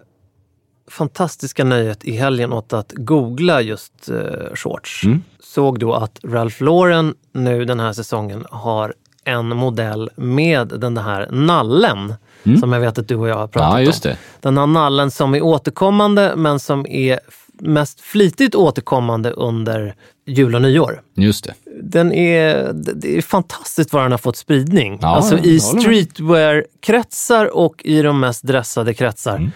B: fantastiska nöjet i helgen åt att googla just eh, shorts.
C: Mm.
B: Såg då att Ralph Lauren nu den här säsongen har en modell med den här nallen som jag vet att du och jag har pratat
C: Mm. Ja, just
B: om.
C: det.
B: Den här nallen som är återkommande men som är mest flitigt återkommande under jul och nyår.
C: Just det.
B: Den är, det är fantastiskt vad den har fått spridning.
C: Ja,
B: alltså i streetwear-kretsar och i de mest dressade kretsar.
C: Mm.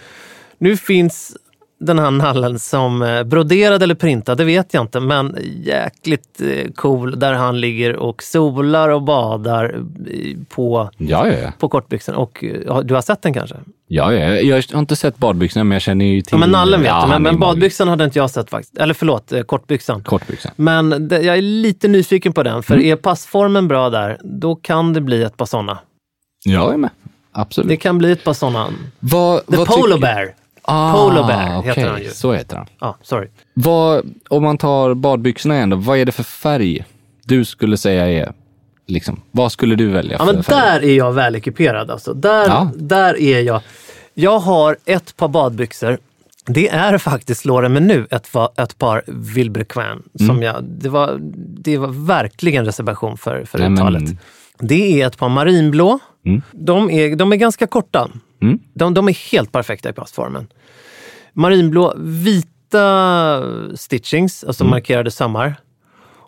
B: Nu finns den här nallen som eh, broderad eller printad, det vet jag inte, men jäkligt eh, cool där han ligger och solar och badar i- på,
C: Ja, ja, ja.
B: på kortbyxorna. Och eh, ja, du har sett den kanske?
C: ja, ja. Jag har inte sett badbyxorna, men jag känner ju till...
B: Ja, men nallen vet
C: ja,
B: du, men, men badbyxan hade inte jag sett faktiskt. Eller förlåt, eh, kortbyxan.
C: Kortbyxan.
B: Men det, jag är lite nyfiken på den, för
C: Mm.
B: är passformen bra där, då kan det bli ett par sådana.
C: Jag är med. Absolut.
B: Det kan bli ett par sådana.
C: Vad,
B: The Polo Bear.
C: Ah,
B: Polo Bear heter han ju.
C: Så heter han.
B: Ja, sorry.
C: Vad, om man tar badbyxorna igen då, vad är det för färg du skulle säga är, liksom, vad skulle du välja
B: Ja, men
C: färg?
B: där är jag välekiperad alltså. Där,
C: Ja.
B: där är jag. Jag har ett par badbyxor. Det är faktiskt, mig nu, ett, ett par Vilebrequin.
C: Mm.
B: Jag, det, var, det var verkligen reservation för, för uttalet. Det är ett par marinblå.
C: Mm.
B: De, är, de är ganska korta.
C: Mm.
B: De, de är helt perfekta i passformen. Marinblå, vita stitchings, alltså
C: Mm.
B: markerade sömmar.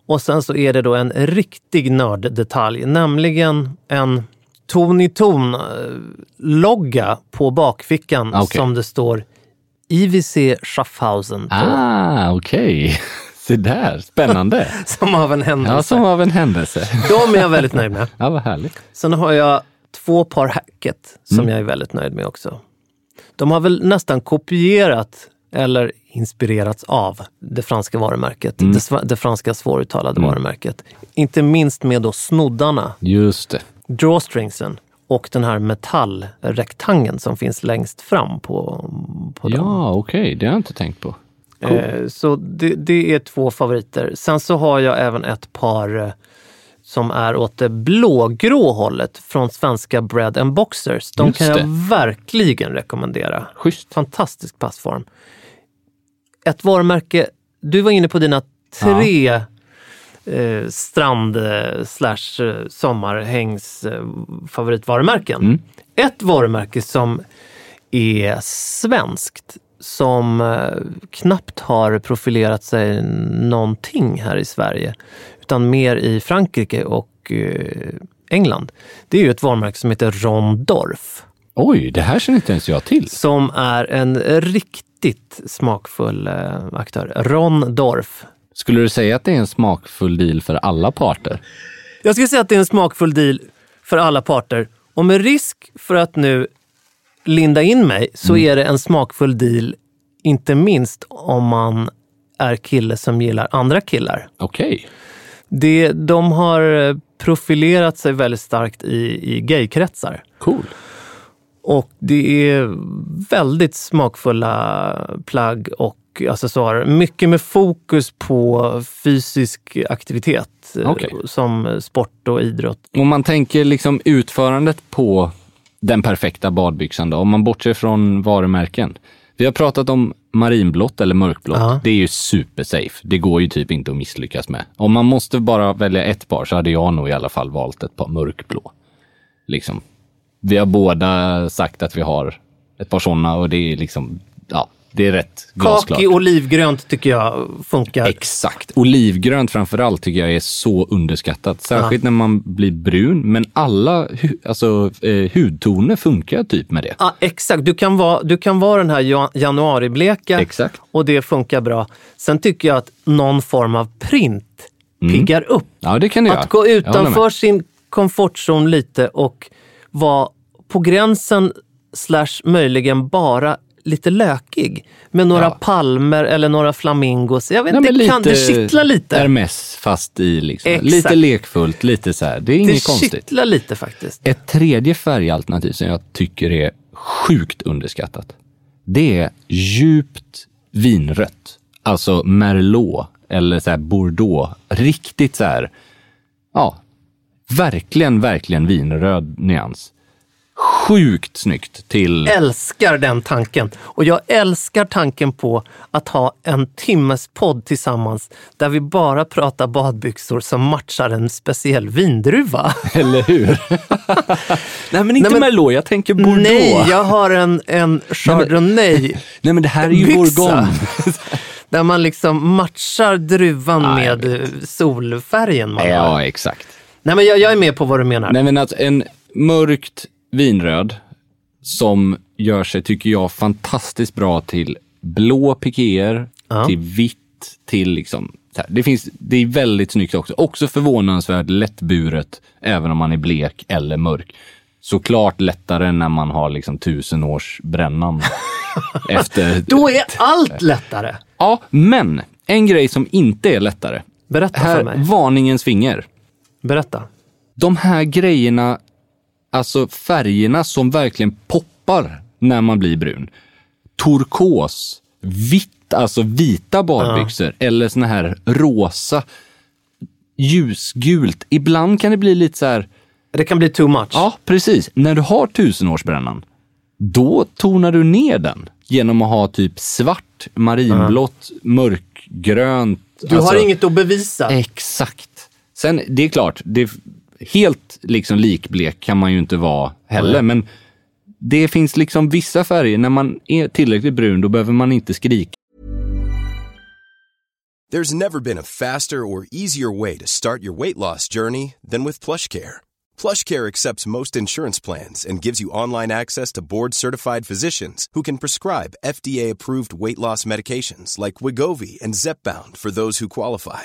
B: Och sen så är det då en riktig nörddetalj, nämligen en Tony Ton-logga på bakfickan
C: Ah, okej.
B: som det står IWC Schaffhausen på.
C: Ah, okej. [LAUGHS] Se där, spännande. [LAUGHS]
B: Som av en händelse.
C: Ja, som av en händelse.
B: De är jag väldigt nöjd med. [LAUGHS]
C: Ja, vad härligt.
B: Sen har jag två par Hackett som
C: Mm.
B: jag är väldigt nöjd med också. De har väl nästan kopierat eller inspirerats av det franska varumärket.
C: Mm.
B: Det, det franska svåruttalade varumärket. Inte minst med då snoddarna,
C: Just det.
B: drawstringsen och den här metallrektangeln som finns längst fram på, på dem.
C: Ja, okej. Det har jag inte tänkt på.
B: Eh, Så det, det är två favoriter. Sen så har jag även ett par eh, som är åt det blågrå hållet från svenska Bread and Boxers. De
C: Just
B: kan jag
C: det.
B: verkligen rekommendera.
C: Schysst.
B: Fantastisk passform. Ett varumärke, du var inne på dina tre eh, strand eh, slash eh, sommarhängs eh, favoritvarumärken.
C: Mm.
B: Ett varumärke som är svenskt som knappt har profilerat sig någonting här i Sverige utan mer i Frankrike och eh, England. Det är ju ett varumärke som heter Rondorf
C: Oj, det här känner inte ens jag till.
B: som är en riktigt smakfull eh, aktör. Rondorf.
C: Skulle du säga att det är en smakfull deal för alla parter?
B: Jag skulle säga att det är en smakfull deal för alla parter och med risk för att nu linda in mig så är det en smakfull deal inte minst om man är kille som gillar andra killar.
C: Okej.
B: Det, de har eh, profilerat sig väldigt starkt i, i gaykretsar.
C: Cool.
B: Och det är väldigt smakfulla plagg och accessoarer. Mycket med fokus på fysisk aktivitet eh,
C: Okej.
B: som sport och idrott.
C: Om man tänker liksom utförandet på den perfekta badbyxan då, om man bortser från varumärken. Vi har pratat om marinblått eller mörkblått.
B: Ja.
C: Det är ju supersafe. Det går ju typ inte att misslyckas med. Om man måste bara välja ett par så hade jag nog i alla fall valt ett par mörkblå. Liksom. Vi har båda sagt att vi har ett par sådana och det är liksom, ja, det är rätt glasklart.
B: Kaki olivgrönt tycker jag funkar.
C: Exakt. Olivgrönt framför allt tycker jag är så underskattat. Särskilt när man blir brun. Men alla alltså, eh, hudtoner funkar typ med det.
B: Ja, exakt, du kan, vara, du kan vara den här jan- januaribleka
C: Exakt.
B: och det funkar bra. Sen tycker jag att någon form av print piggar upp.
C: Ja, det kan det göra.
B: Att gå
C: Jag håller
B: utanför sin komfortzon lite och vara på gränsen slash möjligen bara lite lökig med några
C: Ja.
B: palmer eller några flamingos. Jag vet inte, det, kan, det kittlar lite.
C: Hermes fast i liksom.
B: Exakt.
C: Lite lekfullt, lite så här. Det är
B: Det
C: inget konstigt.
B: kittlar lite faktiskt.
C: Ett tredje färgalternativ som jag tycker är sjukt underskattat. Det är djupt vinrött. Alltså merlot eller så här bordeaux. Riktigt så här, ja, verkligen, verkligen vinröd nyans. Sjukt snyggt till...
B: älskar den tanken. Och jag älskar tanken på att ha en timmes podd tillsammans där vi bara pratar badbyxor som matchar en speciell vindruva. [LAUGHS]
C: Eller hur? [LAUGHS] Nej, men inte
B: Nej, men-
C: merlot, jag tänker bordeaux.
B: Nej, jag har en, en chardonnay [LAUGHS]
C: Nej, men det här är ju bourgogne.
B: Där man liksom matchar druvan
C: jag
B: med solfärgen man har.
C: Ja, exakt.
B: Nej, men jag, jag är med på vad du menar.
C: Nej, men att en mörkt vinröd som gör sig, tycker jag, fantastiskt bra till blå pikéer,
B: Ja.
C: till vitt, till liksom... Det, finns, det är väldigt snyggt också. Också förvånansvärt lättburet, även om man är blek eller mörk. Såklart lättare när man har liksom tusen års brännan. [LAUGHS] efter...
B: Då är allt lättare.
C: Ja, men en grej som inte är lättare.
B: Berätta för
C: Här,
B: mig.
C: varningens finger.
B: Berätta.
C: de här grejerna, alltså färgerna som verkligen poppar när man blir brun. Turkos, vitt, alltså vita badbyxor eller såna här rosa, ljusgult. Ibland kan det bli lite så här,
B: Det kan bli too much.
C: ja precis, när du har tusenårsbrännan, då tonar du ner den genom att ha typ svart, marinblått, mörkgrönt.
B: du
C: alltså-
B: har inget att bevisa.
C: Exakt. Sen, det är klart, det, helt liksom likblek kan man ju inte vara heller, men det finns liksom vissa färger, när man är tillräckligt brun, då behöver man inte skrika
D: There's never been a faster or easier way to start your weight loss journey than with PlushCare. PlushCare accepts most insurance plans and gives you online access to board-certified physicians who can prescribe FDA-approved weight loss medications like Wigovi and Zepbound for those who qualify.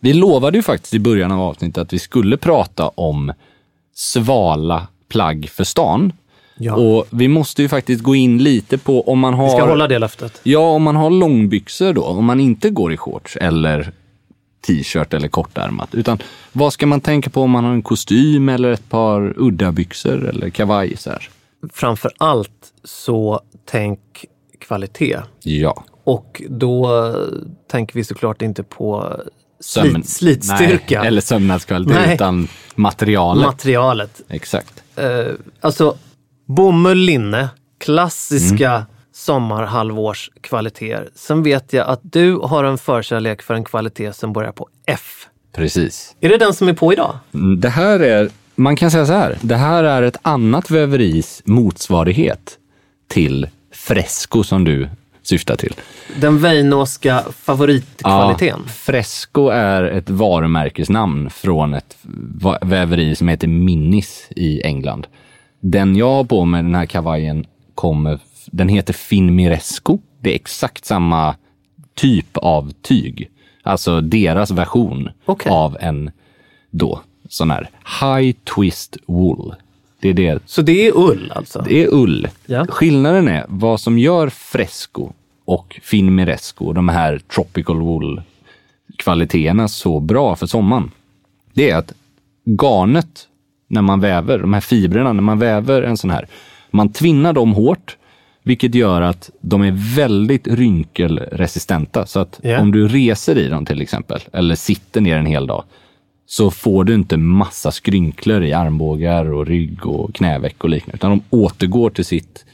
C: vi lovade ju faktiskt i början av avsnittet att vi skulle prata om svala plagg för stan.
B: Ja.
C: Och vi måste ju faktiskt gå in lite på om man har...
B: Vi ska hålla det löftet.
C: Ja, om man har långbyxor då, om man inte går i shorts eller t-shirt eller kortärmat. Utan vad ska man tänka på om man har en kostym eller ett par udda byxor eller kavaj så här?
B: Framför allt så tänk kvalitet.
C: Ja.
B: Och då tänker vi såklart inte på
C: Sömn-
B: slit, slitstyrka.
C: Nej, eller sömnadskvalitet,
B: Nej.
C: utan materialet.
B: Materialet.
C: Exakt.
B: Eh, alltså bomull, linne, klassiska
C: Mm.
B: sommarhalvårskvaliteter. Sen vet jag att du har en förkärlek för en kvalitet som börjar på F.
C: Precis.
B: Är det den som är på idag?
C: Mm, Det här är, man kan säga så här, det här är ett annat väveris motsvarighet till Fresco som du syftar till.
B: Den Weinåska favoritkvaliteten.
C: Ja, Fresco är ett varumärkesnamn från ett väveri som heter Minnis i England. Den jag har på mig, den här kavajen, kommer, den heter Finmiresco. Det är exakt samma typ av tyg. Alltså deras version
B: Okej.
C: av en då sån här high twist wool. Det är det
B: Så det är ull alltså?
C: det är ull.
B: Ja.
C: Skillnaden är vad som gör Fresco och Finmiresco, de här tropical wool kvaliteterna så bra för sommaren. Det är att garnet, när man väver, de här fibrerna, när man väver en sån här, man tvinnar dem hårt, vilket gör att de är väldigt rynkelresistenta. Så att
B: Ja.
C: om du reser i dem till exempel, eller sitter ner en hel dag, så får du inte massa skrynklor i armbågar och rygg och knäveck och liknande, utan de återgår till sitt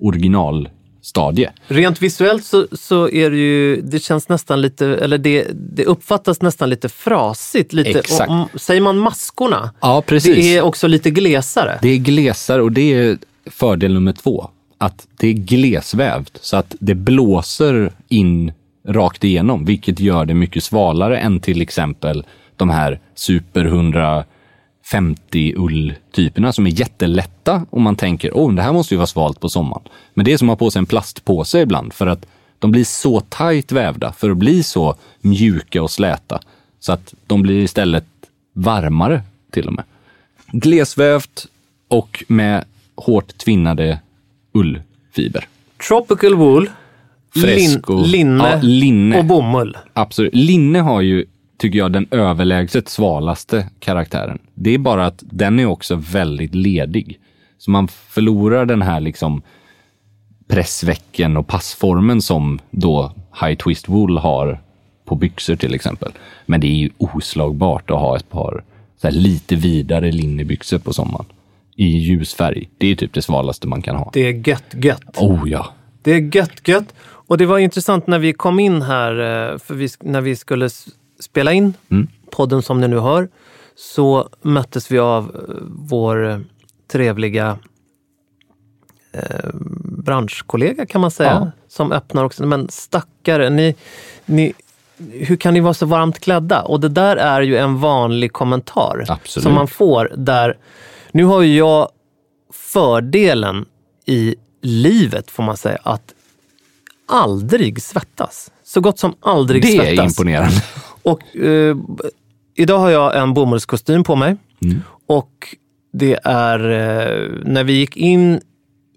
C: originalstadie.
B: Rent visuellt så, så är det ju, det känns nästan lite, eller det, det uppfattas nästan lite frasigt. Lite,
C: Exakt.
B: om- säger man maskorna?
C: Ja, precis.
B: Det är också lite glesare.
C: Det är glesare och det är fördel nummer två. Att det är glesvävt så att det blåser in rakt igenom, vilket gör det mycket svalare än till exempel de här Super 150 ulltyperna som är jättelätta och man tänker, åh, det här måste ju vara svalt på sommaren. Men det är som att ha på sig en plastpåse ibland för att de blir så tajt vävda för att bli så mjuka och släta så att de blir istället varmare till och med. Glesvävt och med hårt tvinnade ullfiber.
B: Tropical wool,
C: Fresco.
B: lin, linne,
C: Ja, linne.
B: och bomull.
C: Absolut. Linne har ju, tycker jag, den överlägset svalaste karaktären. Det är bara att den är också väldigt ledig. Så man förlorar den här liksom pressvecken och passformen som då High Twist Wool har på byxor till exempel. Men det är ju oslagbart att ha ett par lite vidare linnebyxor på sommaren. I ljus färg. Det är typ det svalaste man kan ha.
B: Det är gött gött.
C: Oh ja.
B: Det är gött gött. Och det var intressant när vi kom in här, eh, för vi, när vi skulle spela in
C: Mm.
B: podden som ni nu hör, så möttes vi av eh, vår eh, trevliga eh, branschkollega kan man säga,
C: Ja.
B: som öppnar också. Men stackare, ni, ni, hur kan ni vara så varmt klädda? Och det där är ju en vanlig kommentar
C: Absolut.
B: som man får där. Nu har ju jag fördelen i livet, får man säga, att aldrig svettas. Så gott som aldrig
C: Det är
B: svettas.
C: imponerande.
B: Och eh, idag har jag en bomullskostym på mig. Och det är, eh, när vi gick in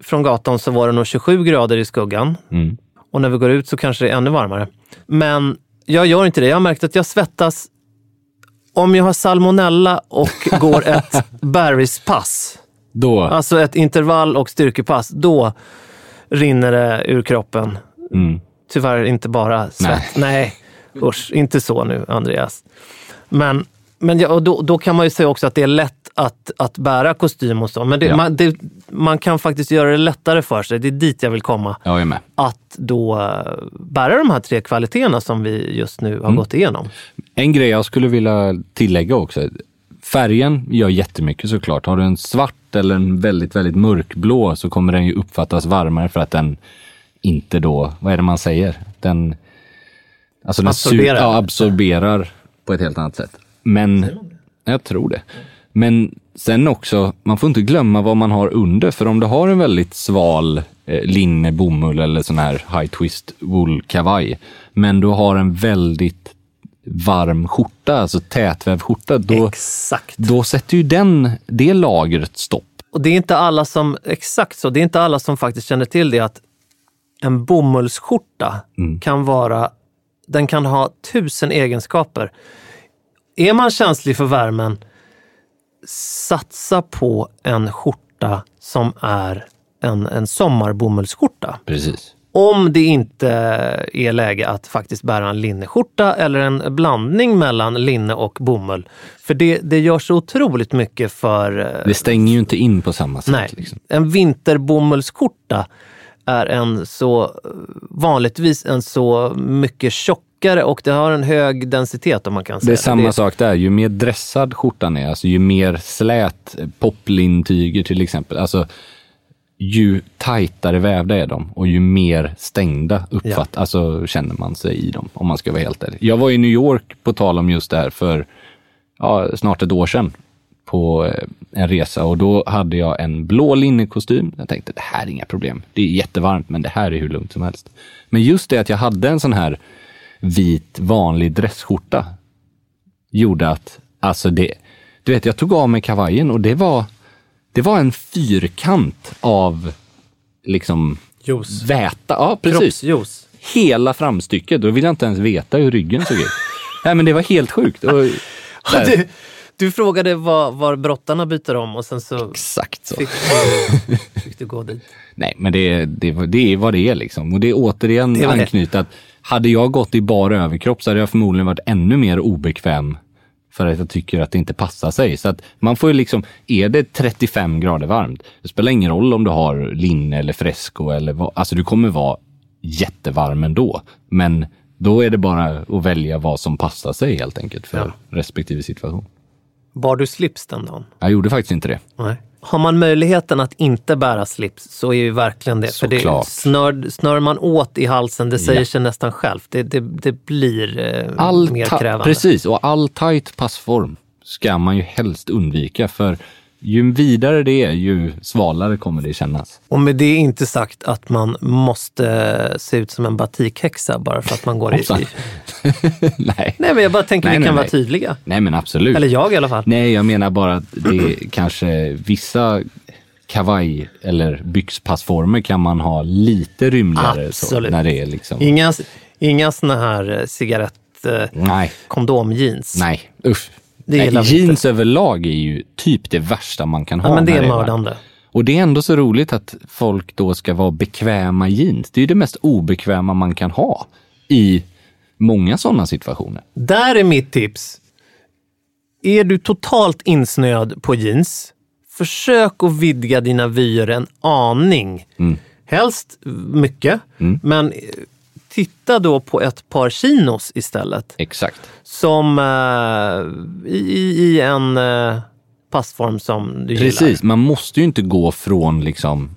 B: från gatan så var det nog 27 grader i skuggan.
C: Mm.
B: Och när vi går ut så kanske det är ännu varmare. Men jag gör inte det. Jag har märkt att jag svettas om jag har salmonella och [LAUGHS] går ett bergspass.
C: Då,
B: Alltså ett intervall och styrkepass. Då rinner det ur kroppen.
C: mm.
B: Tyvärr inte bara svett. Nej, usch, inte så nu Andreas. Men, men ja, då, då kan man ju säga också att det är lätt att, att bära kostym och så. Men det,
C: Ja.
B: man, det, man kan faktiskt göra det lättare för sig. Det är dit jag vill komma.
C: jag är med.
B: Att då eh, bära de här tre kvaliteterna som vi just nu har gått igenom.
C: En grej jag skulle vilja tillägga också. Färgen gör jättemycket såklart. Har du en svart eller en väldigt, väldigt mörkblå så kommer den ju uppfattas varmare för att den inte då, vad är det man säger? Den, alltså den
B: Absorberar.
C: ja, absorberar på ett helt annat sätt. Men, jag tror det. Men sen också, man får inte glömma vad man har under. För om du har en väldigt sval eh, linne, bomull eller sån här high twist wool kavaj, men du har en väldigt varm skjorta, alltså tätvävd skjorta, då,
B: Exakt.
C: då sätter ju den, det lagret stopp.
B: Och det är inte alla som, exakt så, det är inte alla som faktiskt känner till det att en bomullsskjorta kan vara, den kan ha tusen egenskaper. Är man känslig för värmen, satsa på en skjorta som är en, en sommarbomullsskjorta.
C: Precis.
B: Om det inte är läge att faktiskt bära en linneskjorta eller en blandning mellan linne och bomull. För det, det gör så otroligt mycket för eh,
C: Det stänger ju inte in på samma sätt.
B: Nej,
C: Liksom.
B: en vinterbomullsskjorta är en så vanligtvis en så mycket tjockare och det har en hög densitet om man kan säga.
C: Det är samma sak där. Ju mer dressad skjortan är, alltså ju mer slät poplintyger till exempel, alltså ju tajtare vävda är de och ju mer stängda uppfatt, alltså, känner man sig i dem, om man ska vara helt ärlig. Jag var i New York, på tal om just det här, för ja, snart ett år sedan på eh, en resa och då hade jag en blå linnekostym. Jag tänkte, det här är inga problem. Det är jättevarmt, men det här är hur lugnt som helst. Men just det att jag hade en sån här vit vanlig dressskjorta gjorde att, alltså det, du vet, jag tog av mig kavajen och det var, det var en fyrkant av liksom
B: Juice.
C: väta. Ja, precis.
B: Kroppsjuice.
C: Hela framstycket. Då vill jag inte ens veta hur ryggen såg ut. [LAUGHS] Nej, men det var helt sjukt. Och, [LAUGHS]
B: Du, du frågade var, var brottarna byter om och sen så
C: Exakt så.
B: fick du, fick du gå dit. [LAUGHS]
C: Nej, men det, det, det är vad det är liksom. Och det är återigen
B: Det
C: anknyta att hade jag gått i bara överkropp så hade jag förmodligen varit ännu mer obekväm för att jag tycker att det inte passar sig. Så att man får ju liksom, är det 35 grader varmt, det spelar ingen roll om du har linne eller fresco eller vad, alltså du kommer vara jättevarm ändå. Men då är det bara att välja vad som passar sig helt enkelt för respektive situation.
B: Bar du slips den dagen?
C: Jag gjorde faktiskt inte det.
B: Nej. Har man möjligheten att inte bära slips så är ju verkligen det. För det snör, snör man åt i halsen, det säger
C: Ja.
B: sig nästan självt. Det, det, det blir eh,
C: all
B: mer krävande.
C: Precis, och all tight passform ska man ju helst undvika. För ju vidare det är, ju svalare kommer det kännas.
B: Och med det inte sagt att man måste se ut som en batikhäxa bara för att man går i... [LAUGHS]
C: Nej.
B: nej, men jag bara tänker
C: Nej,
B: vi
C: nej,
B: kan vara
C: nej.
B: tydliga.
C: nej, men absolut.
B: Eller jag i alla fall.
C: Nej, jag menar bara att det är kanske vissa kavaj eller byxpassformer kan man ha lite rymligare så,
B: Absolut.
C: när det är liksom...
B: Inga, inga såna här cigarett... Eh,
C: Nej,
B: kondomjeans.
C: nej, usch.
B: Det
C: Nej, jeans överlag är ju typ det värsta man kan ha.
B: Ja, men det är mördande.
C: Och det är ändå så roligt att folk då ska vara bekväma jeans. Det är ju det mest obekväma man kan ha i många sådana situationer.
B: Där är mitt tips. Är du totalt insnöad på jeans, försök att vidga dina vyer en aning.
C: Mm.
B: Helst mycket, men eh, titta då på ett par chinos istället.
C: Exakt.
B: Som eh, i, i- en eh, passform som du
C: Precis,
B: gillar.
C: man måste ju inte gå från liksom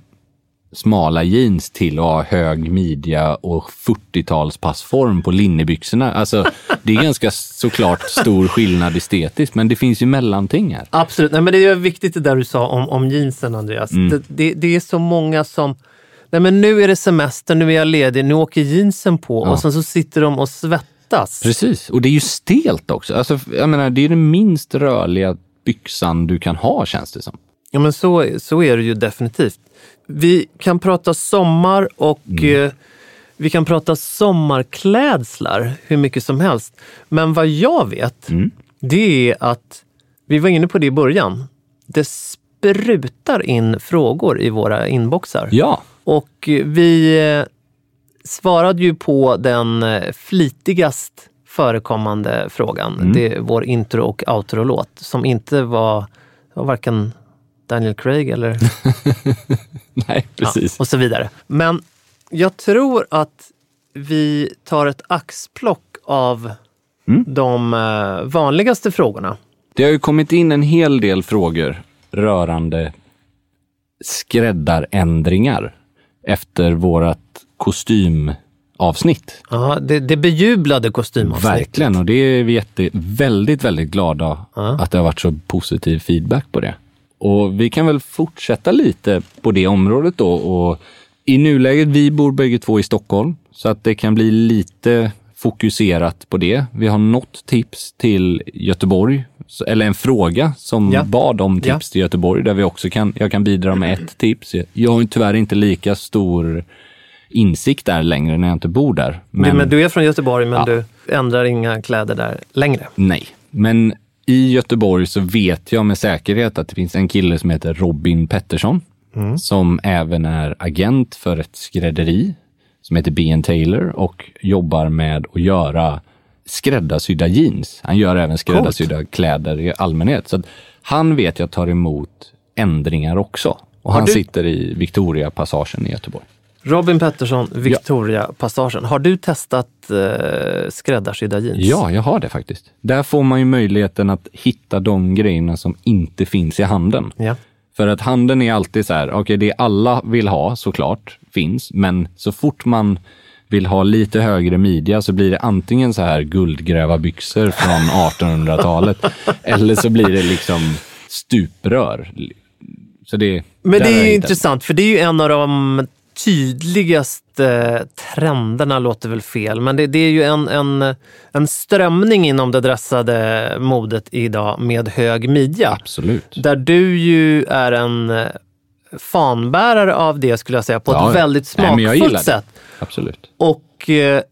C: smala jeans till att ha hög midja och 40-tals passform på linnebyxorna. Alltså, det är ganska såklart stor skillnad estetiskt, men det finns ju mellanting här.
B: Absolut, Nej, men det är viktigt det där du sa om, om jeansen Andreas.
C: Mm.
B: Det, det, det är så många som, nej men nu är det semester, nu är jag ledig, nu åker jeansen på
C: Ja.
B: och sen så sitter de och svettas.
C: Precis, och det är ju stelt också. Alltså, jag menar, det är den minst rörliga byxan du kan ha, känns det som.
B: Ja men så, så är det ju definitivt. Vi kan prata sommar och
C: Mm.
B: eh, vi kan prata sommarklädslar hur mycket som helst. Men vad jag vet,
C: Mm.
B: det är att, vi var inne på det i början, det sprutar in frågor i våra inboxar.
C: Ja.
B: Och eh, vi eh, svarade ju på den eh, flitigast förekommande frågan.
C: Mm.
B: Det är vår intro och outro-låt som inte var, var varken Daniel Craig eller [LAUGHS]
C: Nej, precis.
B: Ja, och så vidare. Men jag tror att vi tar ett axplock av
C: Mm.
B: de vanligaste frågorna.
C: Det har ju kommit in en hel del frågor rörande skräddarändringar efter vårt kostymavsnitt.
B: Ja, det, det bejublade kostymavsnittet.
C: Verkligen, och det är vi jätte, väldigt, väldigt glada att det har varit så positiv feedback på det. Och vi kan väl fortsätta lite på det området då. Och I nuläget, vi bor bägge två i Stockholm, så att det kan bli lite fokuserat på det. Vi har något tips till Göteborg, eller en fråga som
B: Ja.
C: bad om tips
B: Ja.
C: till Göteborg, där vi också kan, jag kan bidra med ett tips. Jag har tyvärr inte lika stor insikt där längre när jag inte bor där.
B: Men, men du är från Göteborg, men
C: Ja.
B: du ändrar inga kläder där längre.
C: Nej, men i Göteborg så vet jag med säkerhet att det finns en kille som heter Robin Pettersson
B: Mm.
C: som även är agent för ett skrädderi som heter B Taylor och jobbar med att göra skräddarsydda jeans. Han gör även skräddarsydda kläder i allmänhet. Så han vet jag tar emot ändringar också. Och
B: Har
C: han
B: du-
C: sitter i Victoria-passagen i Göteborg.
B: Robin Pettersson, Victoria-passagen. Har du testat eh, skräddarsydda jeans?
C: Ja, jag har det faktiskt. Där får man ju möjligheten att hitta de grejerna som inte finns i handeln.
B: Ja.
C: För att handeln är alltid så här, okej det alla vill ha såklart finns, men så fort man vill ha lite högre midja så blir det antingen så här guldgrävarbyxor från [LAUGHS] 1800-talet eller så blir det liksom stuprör. Så det,
B: Men det är ju intressant, för det är ju en av de tydligaste trenderna, låter väl fel, men det, det är ju en, en, en strömning inom det dressade modet idag med hög midja.
C: Absolut.
B: Där du ju är en fanbärare av det, skulle jag säga, på
C: Ja,
B: ett väldigt
C: nej,
B: smakfullt
C: det.
B: sätt.
C: Absolut.
B: Och eh,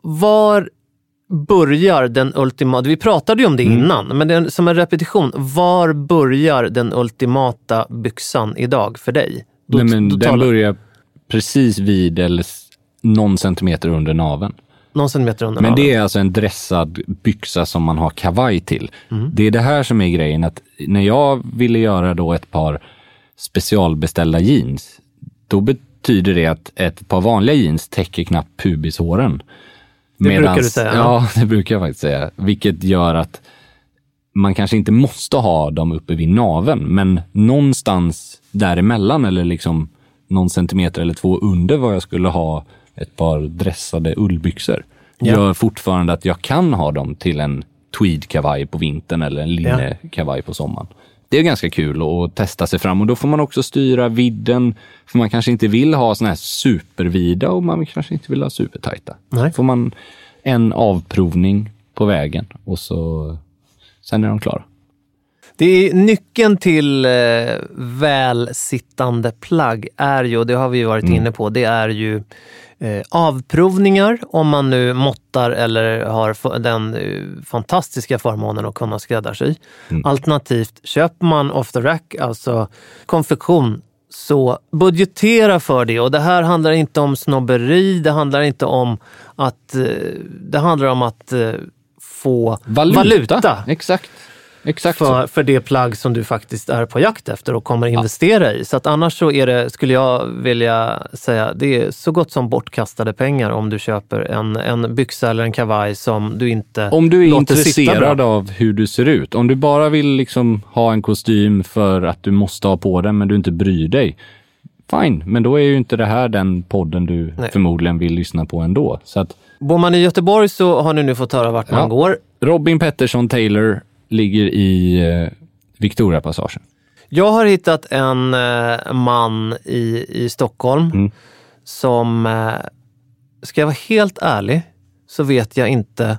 B: var börjar den ultimata, vi pratade ju om det
C: Mm.
B: innan, men det är som en repetition. Var börjar den ultimata byxan idag för dig? Då-
C: Nej, men den
B: talar-
C: börjar precis vid eller någon centimeter under naveln.
B: Någon centimeter under
C: Men det är alltså en dressad byxa som man har kavaj till.
B: Mm.
C: Det är det här som är grejen, att när jag ville göra då ett par specialbeställda jeans, då betyder det att ett par vanliga jeans täcker knappt pubishåren.
B: Det brukar du säga, ja. [LAUGHS]
C: Det brukar jag faktiskt säga. Vilket gör att man kanske inte måste ha dem uppe vid naveln, men någonstans däremellan eller liksom någon centimeter eller två under vad jag skulle ha ett par dressade ullbyxor
B: Ja.
C: gör fortfarande att jag kan ha dem till en tweedkavaj på vintern eller en linnekavaj på sommaren. Det är ganska kul att testa sig fram och då får man också styra vidden. För man kanske inte vill ha såna här supervida och man kanske inte vill ha supertajta.
B: Nej.
C: får man en avprovning på vägen och så sen är de klara.
B: Det är nyckeln till eh, välsittande plagg är ju, och det har vi varit
C: Mm.
B: inne på, det är ju eh, avprovningar om man nu måttar eller har den eh, fantastiska förmånen att kunna skräddarsy.
C: Mm.
B: Alternativt köper man off the rack, alltså konfektion Så budgetera för det. Och det här handlar inte om snobberi, det handlar inte om att... eh, Det handlar om att eh, få
C: Valuta.
B: valuta,
C: Exakt. Exakt
B: för,
C: så.
B: för det plagg som du faktiskt är på jakt efter och kommer investera i. Så att annars så är det, skulle jag vilja säga, det är så gott som bortkastade pengar om du köper en, en byxa eller en kavaj som du inte
C: Om du är intresserad av hur du ser ut, om du bara vill liksom ha en kostym för att du måste ha på den men du inte bryr dig. Fine, men då är ju inte det här den podden du
B: Nej.
C: förmodligen vill lyssna på ändå. Så att
B: Bor man i Göteborg så har ni nu fått höra vart
C: Ja.
B: man går.
C: Robin Pettersson Taylor ligger i eh, Victoriapassagen.
B: Jag har hittat en eh, man i, i Stockholm
C: Mm.
B: som, eh, ska jag vara helt ärlig, så vet jag inte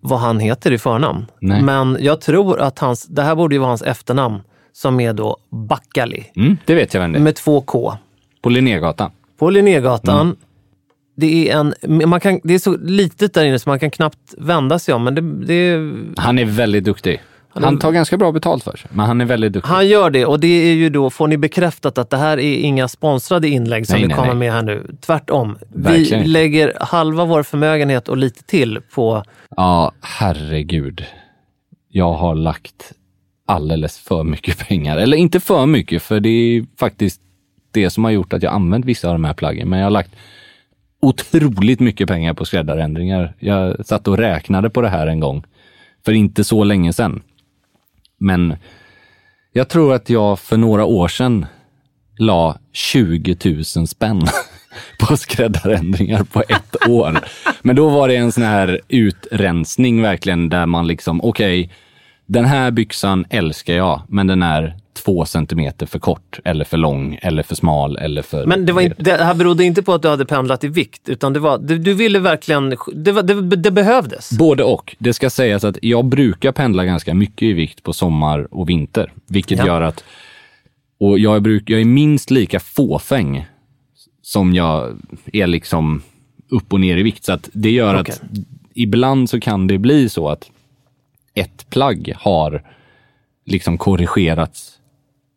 B: vad han heter i förnamn.
C: Nej.
B: Men jag tror att hans, det här borde ju vara hans efternamn, som är då Backali
C: Mm, det vet jag vem det är.
B: med två K.
C: På Linnégatan.
B: På Linnégatan.
C: Mm.
B: Det, är en, man kan, det är så litet där inne så man kan knappt vända sig om. Men det, det är,
C: Han är väldigt duktig. Han tar ganska bra betalt för sig, men han är väldigt duktig.
B: Han gör det och det är ju då, får ni bekräftat att det här är inga sponsrade inlägg som
C: Nej,
B: vi
C: nej,
B: kommer
C: nej.
B: med här nu. Tvärtom.
C: Verkligen
B: vi lägger halva vår förmögenhet och lite till på...
C: Ja, herregud. Jag har lagt alldeles för mycket [LAUGHS] pengar. Eller inte för mycket, för det är faktiskt det som har gjort att jag använt vissa av de här plaggen. Men jag har lagt otroligt mycket pengar på skräddarändringar. Jag satt och räknade på det här en gång, för inte så länge sedan. Men jag tror att jag för några år sedan la 20 000 spänn [LAUGHS] på skräddarändringar på ett år. Men då var det en sån här utrensning verkligen där man liksom, okej, den här byxan älskar jag, men den är två centimeter för kort eller för lång eller för smal eller för...
B: Men det, var inte, det här berodde inte på att du hade pendlat i vikt, utan det var, du, du ville verkligen... Det, var, det, det behövdes.
C: Både och. Det ska sägas att jag brukar pendla ganska mycket i vikt på sommar och vinter, vilket
B: Ja.
C: gör att och jag, bruk, jag är minst lika fåfäng som jag är liksom upp och ner i vikt. Så att det gör
B: Okej.
C: att ibland så kan det bli så att ett plagg har liksom korrigerats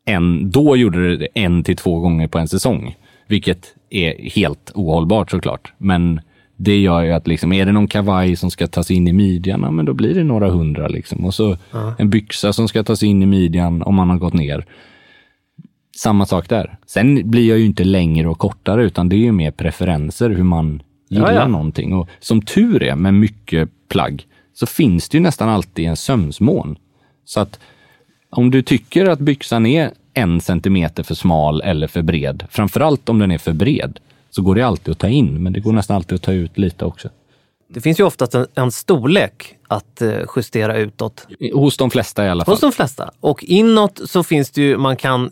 C: en, då gjorde det en till två gånger på en säsong, vilket är helt ohållbart såklart. Men det gör ju att liksom, är det någon kavaj som ska tas in i midjan, ja, men då blir det några hundra liksom. Och så en byxa som ska tas in i midjan om man har gått ner. Samma sak där. Sen blir jag ju inte längre och kortare, utan det är ju mer preferenser hur man gillar
B: Ja, ja.
C: någonting. Och som tur är med mycket plagg så finns det ju nästan alltid en sömsmån. Så att om du tycker att byxan är en centimeter för smal eller för bred, framförallt om den är för bred, så går det alltid att ta in, men det går nästan alltid att ta ut lite också.
B: Det finns ju oftast en, en storlek att eh, justera utåt.
C: Hos de flesta i alla fall.
B: Hos de flesta. Och inåt så finns det ju, man kan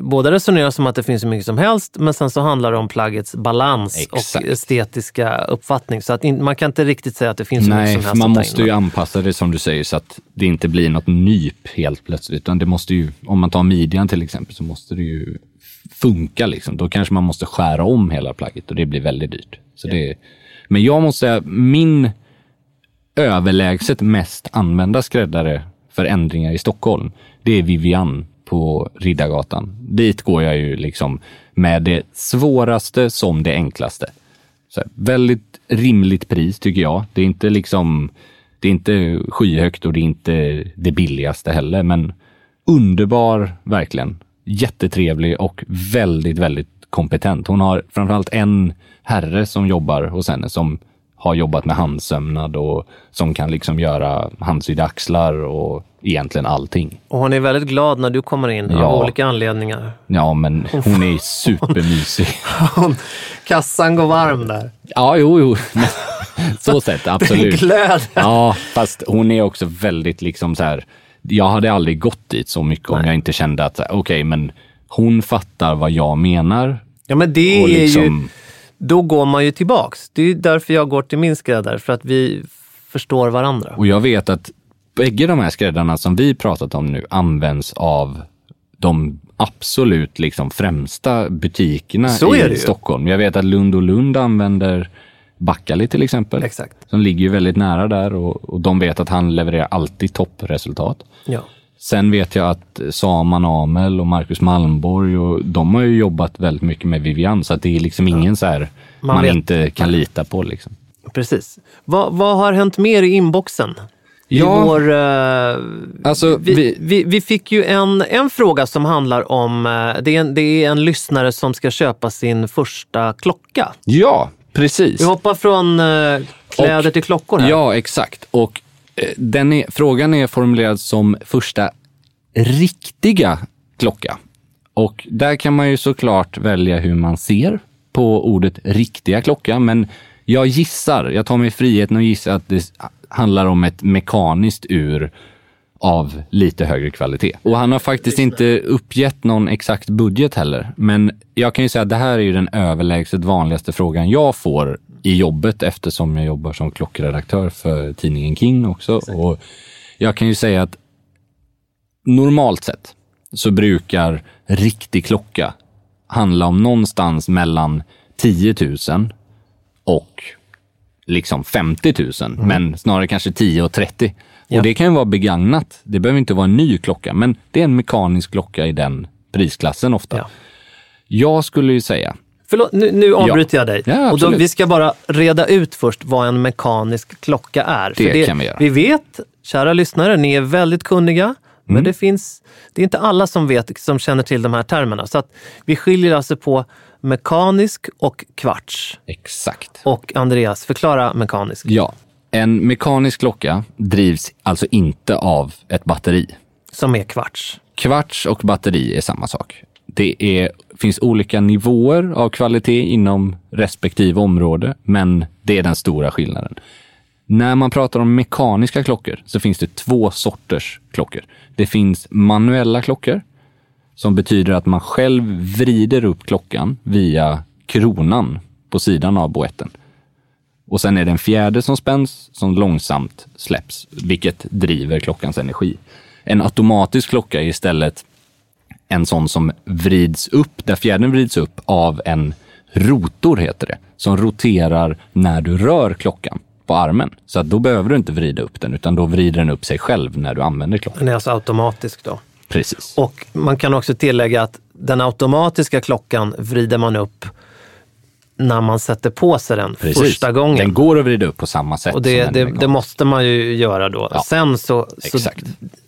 B: både resonera som att det finns hur mycket som helst, men sen så handlar det om plaggets balans
C: Exakt.
B: och estetiska uppfattning. Så att in, man kan inte riktigt säga att det finns hur mycket
C: Nej,
B: som helst
C: man
B: att ta
C: måste ju anpassa det som du säger så att det inte blir något nyp helt plötsligt. Utan det måste ju, om man tar midjan till exempel, så måste det ju funka liksom. Då kanske man måste skära om hela plagget och det blir väldigt dyrt. Så det, men jag måste säga, min överlägset mest använda skräddare för ändringar i Stockholm, det är Vivian på Riddargatan. Dit går jag ju liksom med det svåraste som det enklaste. Så här, väldigt rimligt pris tycker jag. Det är inte liksom, det är inte skyhögt och det är inte det billigaste heller, men underbar verkligen. Jättetrevlig och väldigt, väldigt kompetent. Hon har framförallt en herre som jobbar hos henne som har jobbat med handsömnad och som kan liksom göra handsydda axlar och egentligen allting.
B: Och hon är väldigt glad när du kommer in
C: Ja.
B: av olika anledningar.
C: Ja, men hon är supermysig. [LAUGHS]
B: Kassan går varm där.
C: Ja, jo, jo. Så sett, [LAUGHS] absolut.
B: glöd.
C: Ja, fast hon är också väldigt liksom så här. Jag hade aldrig gått dit så mycket om jag inte kände att, okej, men hon fattar vad jag menar.
B: Ja, men det är ju...
C: liksom-
B: Då går man ju tillbaks. Det är ju därför jag går till min skräddare, för att vi förstår varandra.
C: Och jag vet att bägge de här skräddarna som vi pratat om nu används av de absolut liksom främsta butikerna i
B: ju.
C: Stockholm. Jag vet att Lund och Lund använder Backali till exempel.
B: Exakt.
C: Som ligger ju väldigt nära där och, och de vet att han levererar alltid toppresultat.
B: Ja.
C: Sen vet jag att Saman Amel och Marcus Malmborg, och de har ju jobbat väldigt mycket med Vivian, så att det är liksom ingen så här man,
B: Man
C: inte kan lita på. Liksom.
B: Precis. Vad, har hänt mer i inboxen? I
C: Ja.
B: vår, eh,
C: Alltså,
B: vi,
C: vi-
B: vi, vi fick ju en, en fråga som handlar om, eh, det är, en, det är en lyssnare som ska köpa sin första klocka.
C: Ja, precis.
B: Vi hoppar från eh, kläder
C: Och-
B: till klockor här.
C: Ja, exakt. Och Eh, den är, frågan är formulerad som första riktiga klocka. Och där kan man ju såklart välja hur man ser på ordet riktiga klocka, men jag gissar, jag tar mig friheten att gissa att det handlar om ett mekaniskt ur av lite högre kvalitet. Och han har faktiskt inte uppgett någon exakt budget heller. Men jag kan ju säga att det här är ju den överlägset vanligaste frågan jag får i jobbet eftersom jag jobbar som klockredaktör för tidningen King också. Och jag kan ju säga att normalt sett så brukar riktig klocka handla om någonstans mellan 10 000 och liksom 50 000, men snarare kanske 10 och 30.
B: Ja.
C: Och det kan ju vara begagnat. Det behöver inte vara en ny klocka, men det är en mekanisk klocka i den prisklassen ofta.
B: Ja.
C: Jag skulle ju säga,
B: Förlåt, nu, nu avbryter jag dig.
C: Ja,
B: och då, vi ska bara reda ut först vad en mekanisk klocka är.
C: Det kan vi göra.
B: Vi vet, kära lyssnare, ni är väldigt kunniga,
C: Mm.
B: men det finns, det är inte alla som vet, som känner till de här termerna. Så att vi skiljer alltså på mekanisk och kvarts.
C: exakt.
B: Och Andreas, förklara mekanisk.
C: Ja, en mekanisk klocka drivs alltså inte av ett batteri.
B: Som är kvarts.
C: Kvarts och batteri är samma sak. Det är, finns olika nivåer av kvalitet inom respektive område, men det är den stora skillnaden. När man pratar om mekaniska klockor så finns det två sorters klockor. Det finns manuella klockor som betyder att man själv vrider upp klockan via kronan på sidan av boetten. Och sen är det en fjäder som spänns som långsamt släpps, vilket driver klockans energi. En automatisk klocka är istället en sån som vrids upp, där fjädern vrids upp av en rotor, heter det, som roterar när du rör klockan på armen. Så då behöver du inte vrida upp den, utan då vrider den upp sig själv när du använder klockan.
B: Den är alltså automatisk då.
C: Precis.
B: Och man kan också tillägga att den automatiska klockan vrider man upp när man sätter på sig den
C: Precis.
B: första gången.
C: Den går att vrida upp på samma sätt
B: Och det, det, det måste man ju göra då.
C: Ja,
B: Sen så, så,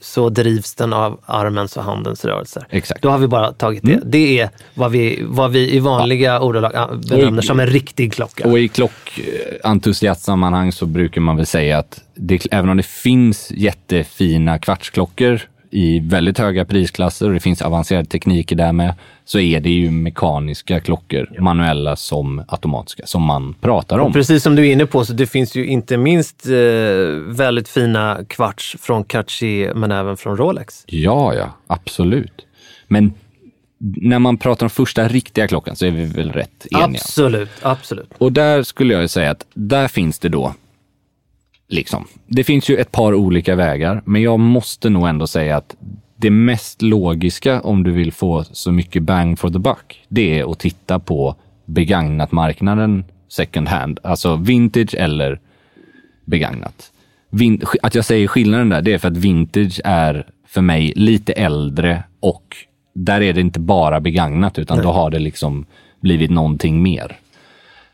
B: så drivs den av armens och handens rörelser.
C: Exakt.
B: Då har vi bara tagit det. Det är vad vi, vad vi i vanliga ordalag ah, benämner som en riktig klocka.
C: Och i klockentusiastsammanhang så brukar man väl säga att det, även om det finns jättefina kvartsklockor i väldigt höga prisklasser och det finns avancerad tekniker där med, så är det ju mekaniska klockor, manuella som automatiska, som man pratar om.
B: Och precis som du är inne på, så det finns ju inte minst eh, väldigt fina kvarts från Cartier, men även från Rolex.
C: Ja, ja, absolut. Men när man pratar om första riktiga klockan så är vi väl rätt eniga.
B: Absolut, absolut.
C: Och där skulle jag ju säga att där finns det då, liksom, det finns ju ett par olika vägar, men jag måste nog ändå säga att det mest logiska om du vill få så mycket bang for the buck, det är att titta på begagnat-marknaden second hand, alltså vintage eller begagnat. Vin- att jag säger skillnaden där, det är för att vintage är för mig lite äldre och där är det inte bara begagnat, utan då har det liksom blivit någonting mer.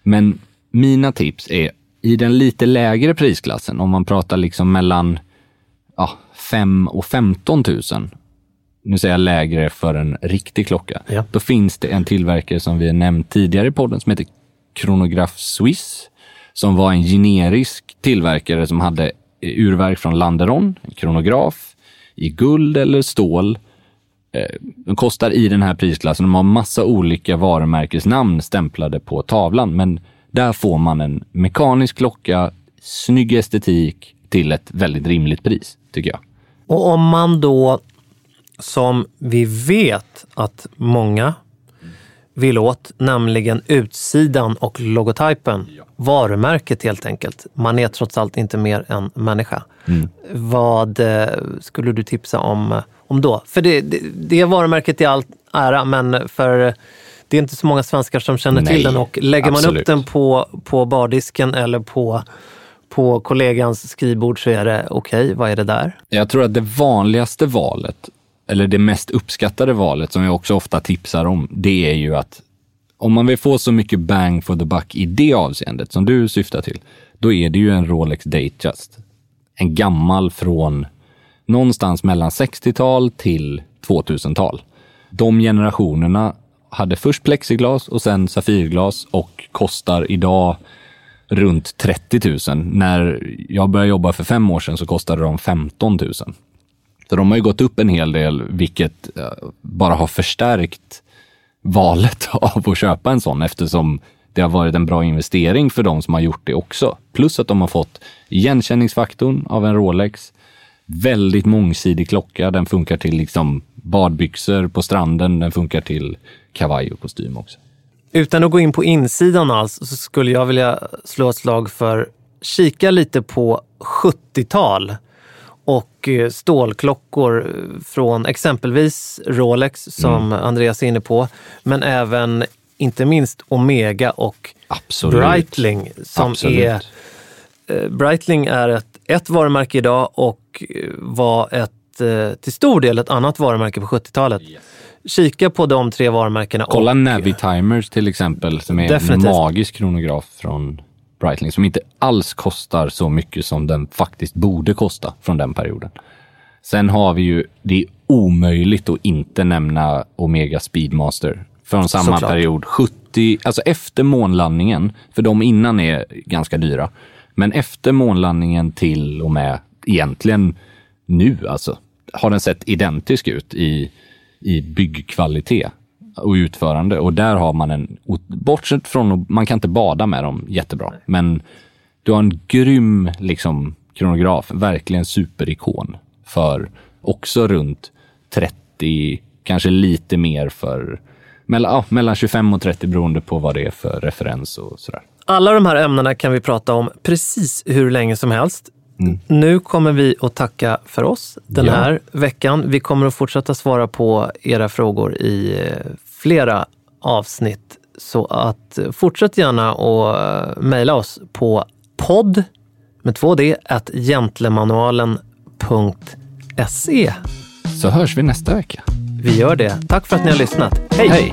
C: Men mina tips är i den lite lägre prisklassen, om man pratar liksom mellan ja, 5 och 15 000, nu säger jag lägre för en riktig klocka,
B: Ja.
C: då finns det en tillverkare som vi har nämnt tidigare i podden som heter Chronograph Swiss, som var en generisk tillverkare som hade urverk från Landeron, en kronograf, i guld eller stål. Eh, De kostar i den här prisklassen, de har massa olika varumärkesnamn stämplade på tavlan, men där får man en mekanisk klocka, snygg estetik till ett väldigt rimligt pris, tycker jag.
B: Och om man då, som vi vet att många vill åt, nämligen utsidan och logotypen, varumärket helt enkelt. Man är trots allt inte mer än människa. Vad eh, skulle du tipsa om, eh, om då? För det, det, det varumärket i all ära, men för det är inte så många svenskar som känner
C: Nej,
B: till den och lägger man upp
C: absolut.
B: den på, på bardisken eller på, på kollegans skrivbord så är det okej, okay, vad är det där?
C: Jag tror att det vanligaste valet, eller det mest uppskattade valet som jag också ofta tipsar om, det är ju att om man vill få så mycket bang for the buck i det avseendet som du syftar till, då är det ju en Rolex Datejust. En gammal från någonstans mellan 60-tal till 2000-tal. De generationerna hade först plexiglas och sen safirglas och kostar idag runt 30 000. När jag började jobba för fem år sedan så kostade de 15 000. Så de har ju gått upp en hel del, vilket eh, bara har förstärkt valet [LAUGHS] av att köpa en sån eftersom det har varit en bra investering för de som har gjort det också. Plus att de har fått igenkänningsfaktorn av en Rolex. Väldigt mångsidig klocka. Den funkar till liksom badbyxor på stranden. Den funkar till kavaj och kostym också.
B: Utan att gå in på insidan alls så skulle jag vilja slå ett slag för kika lite på 70-tal och eh, stålklockor från exempelvis Rolex som mm. Andreas är inne på, men även inte minst Omega och Absolut. Breitling som Absolut. är eh, Breitling är ett, ett varumärke idag och eh, var ett, till stor del ett annat varumärke på 70-talet. Yes. Kika på de tre varumärkena.
C: Kolla och, Navitimers till exempel, som är definitivt. en magisk kronograf från Breitling som inte alls kostar så mycket som den faktiskt borde kosta från den perioden. Sen har vi ju, det är omöjligt att inte nämna Omega Speedmaster från samma Såklart. period. 70, alltså efter månlandningen, för de innan är ganska dyra. Men efter månlandningen till och med egentligen nu alltså, har den sett identisk ut i, i byggkvalitet och utförande. Och där har man en, bortsett från, man kan inte bada med dem jättebra, men du har en grym liksom, kronograf, verkligen superikon för också runt 30, kanske lite mer för mellan, ja, mellan 25 och 30 beroende på vad det är för referens och sådär.
B: Alla de här ämnena kan vi prata om precis hur länge som helst. Mm. Nu kommer vi att tacka för oss den ja. här veckan. Vi kommer att fortsätta svara på era frågor i eh, flera avsnitt. Så att eh, fortsätt gärna att eh, mejla oss på podd med två d at gentlemanualen.se.
C: Så hörs vi nästa vecka.
B: Vi gör det. Tack för att ni har lyssnat. Hej! Hej.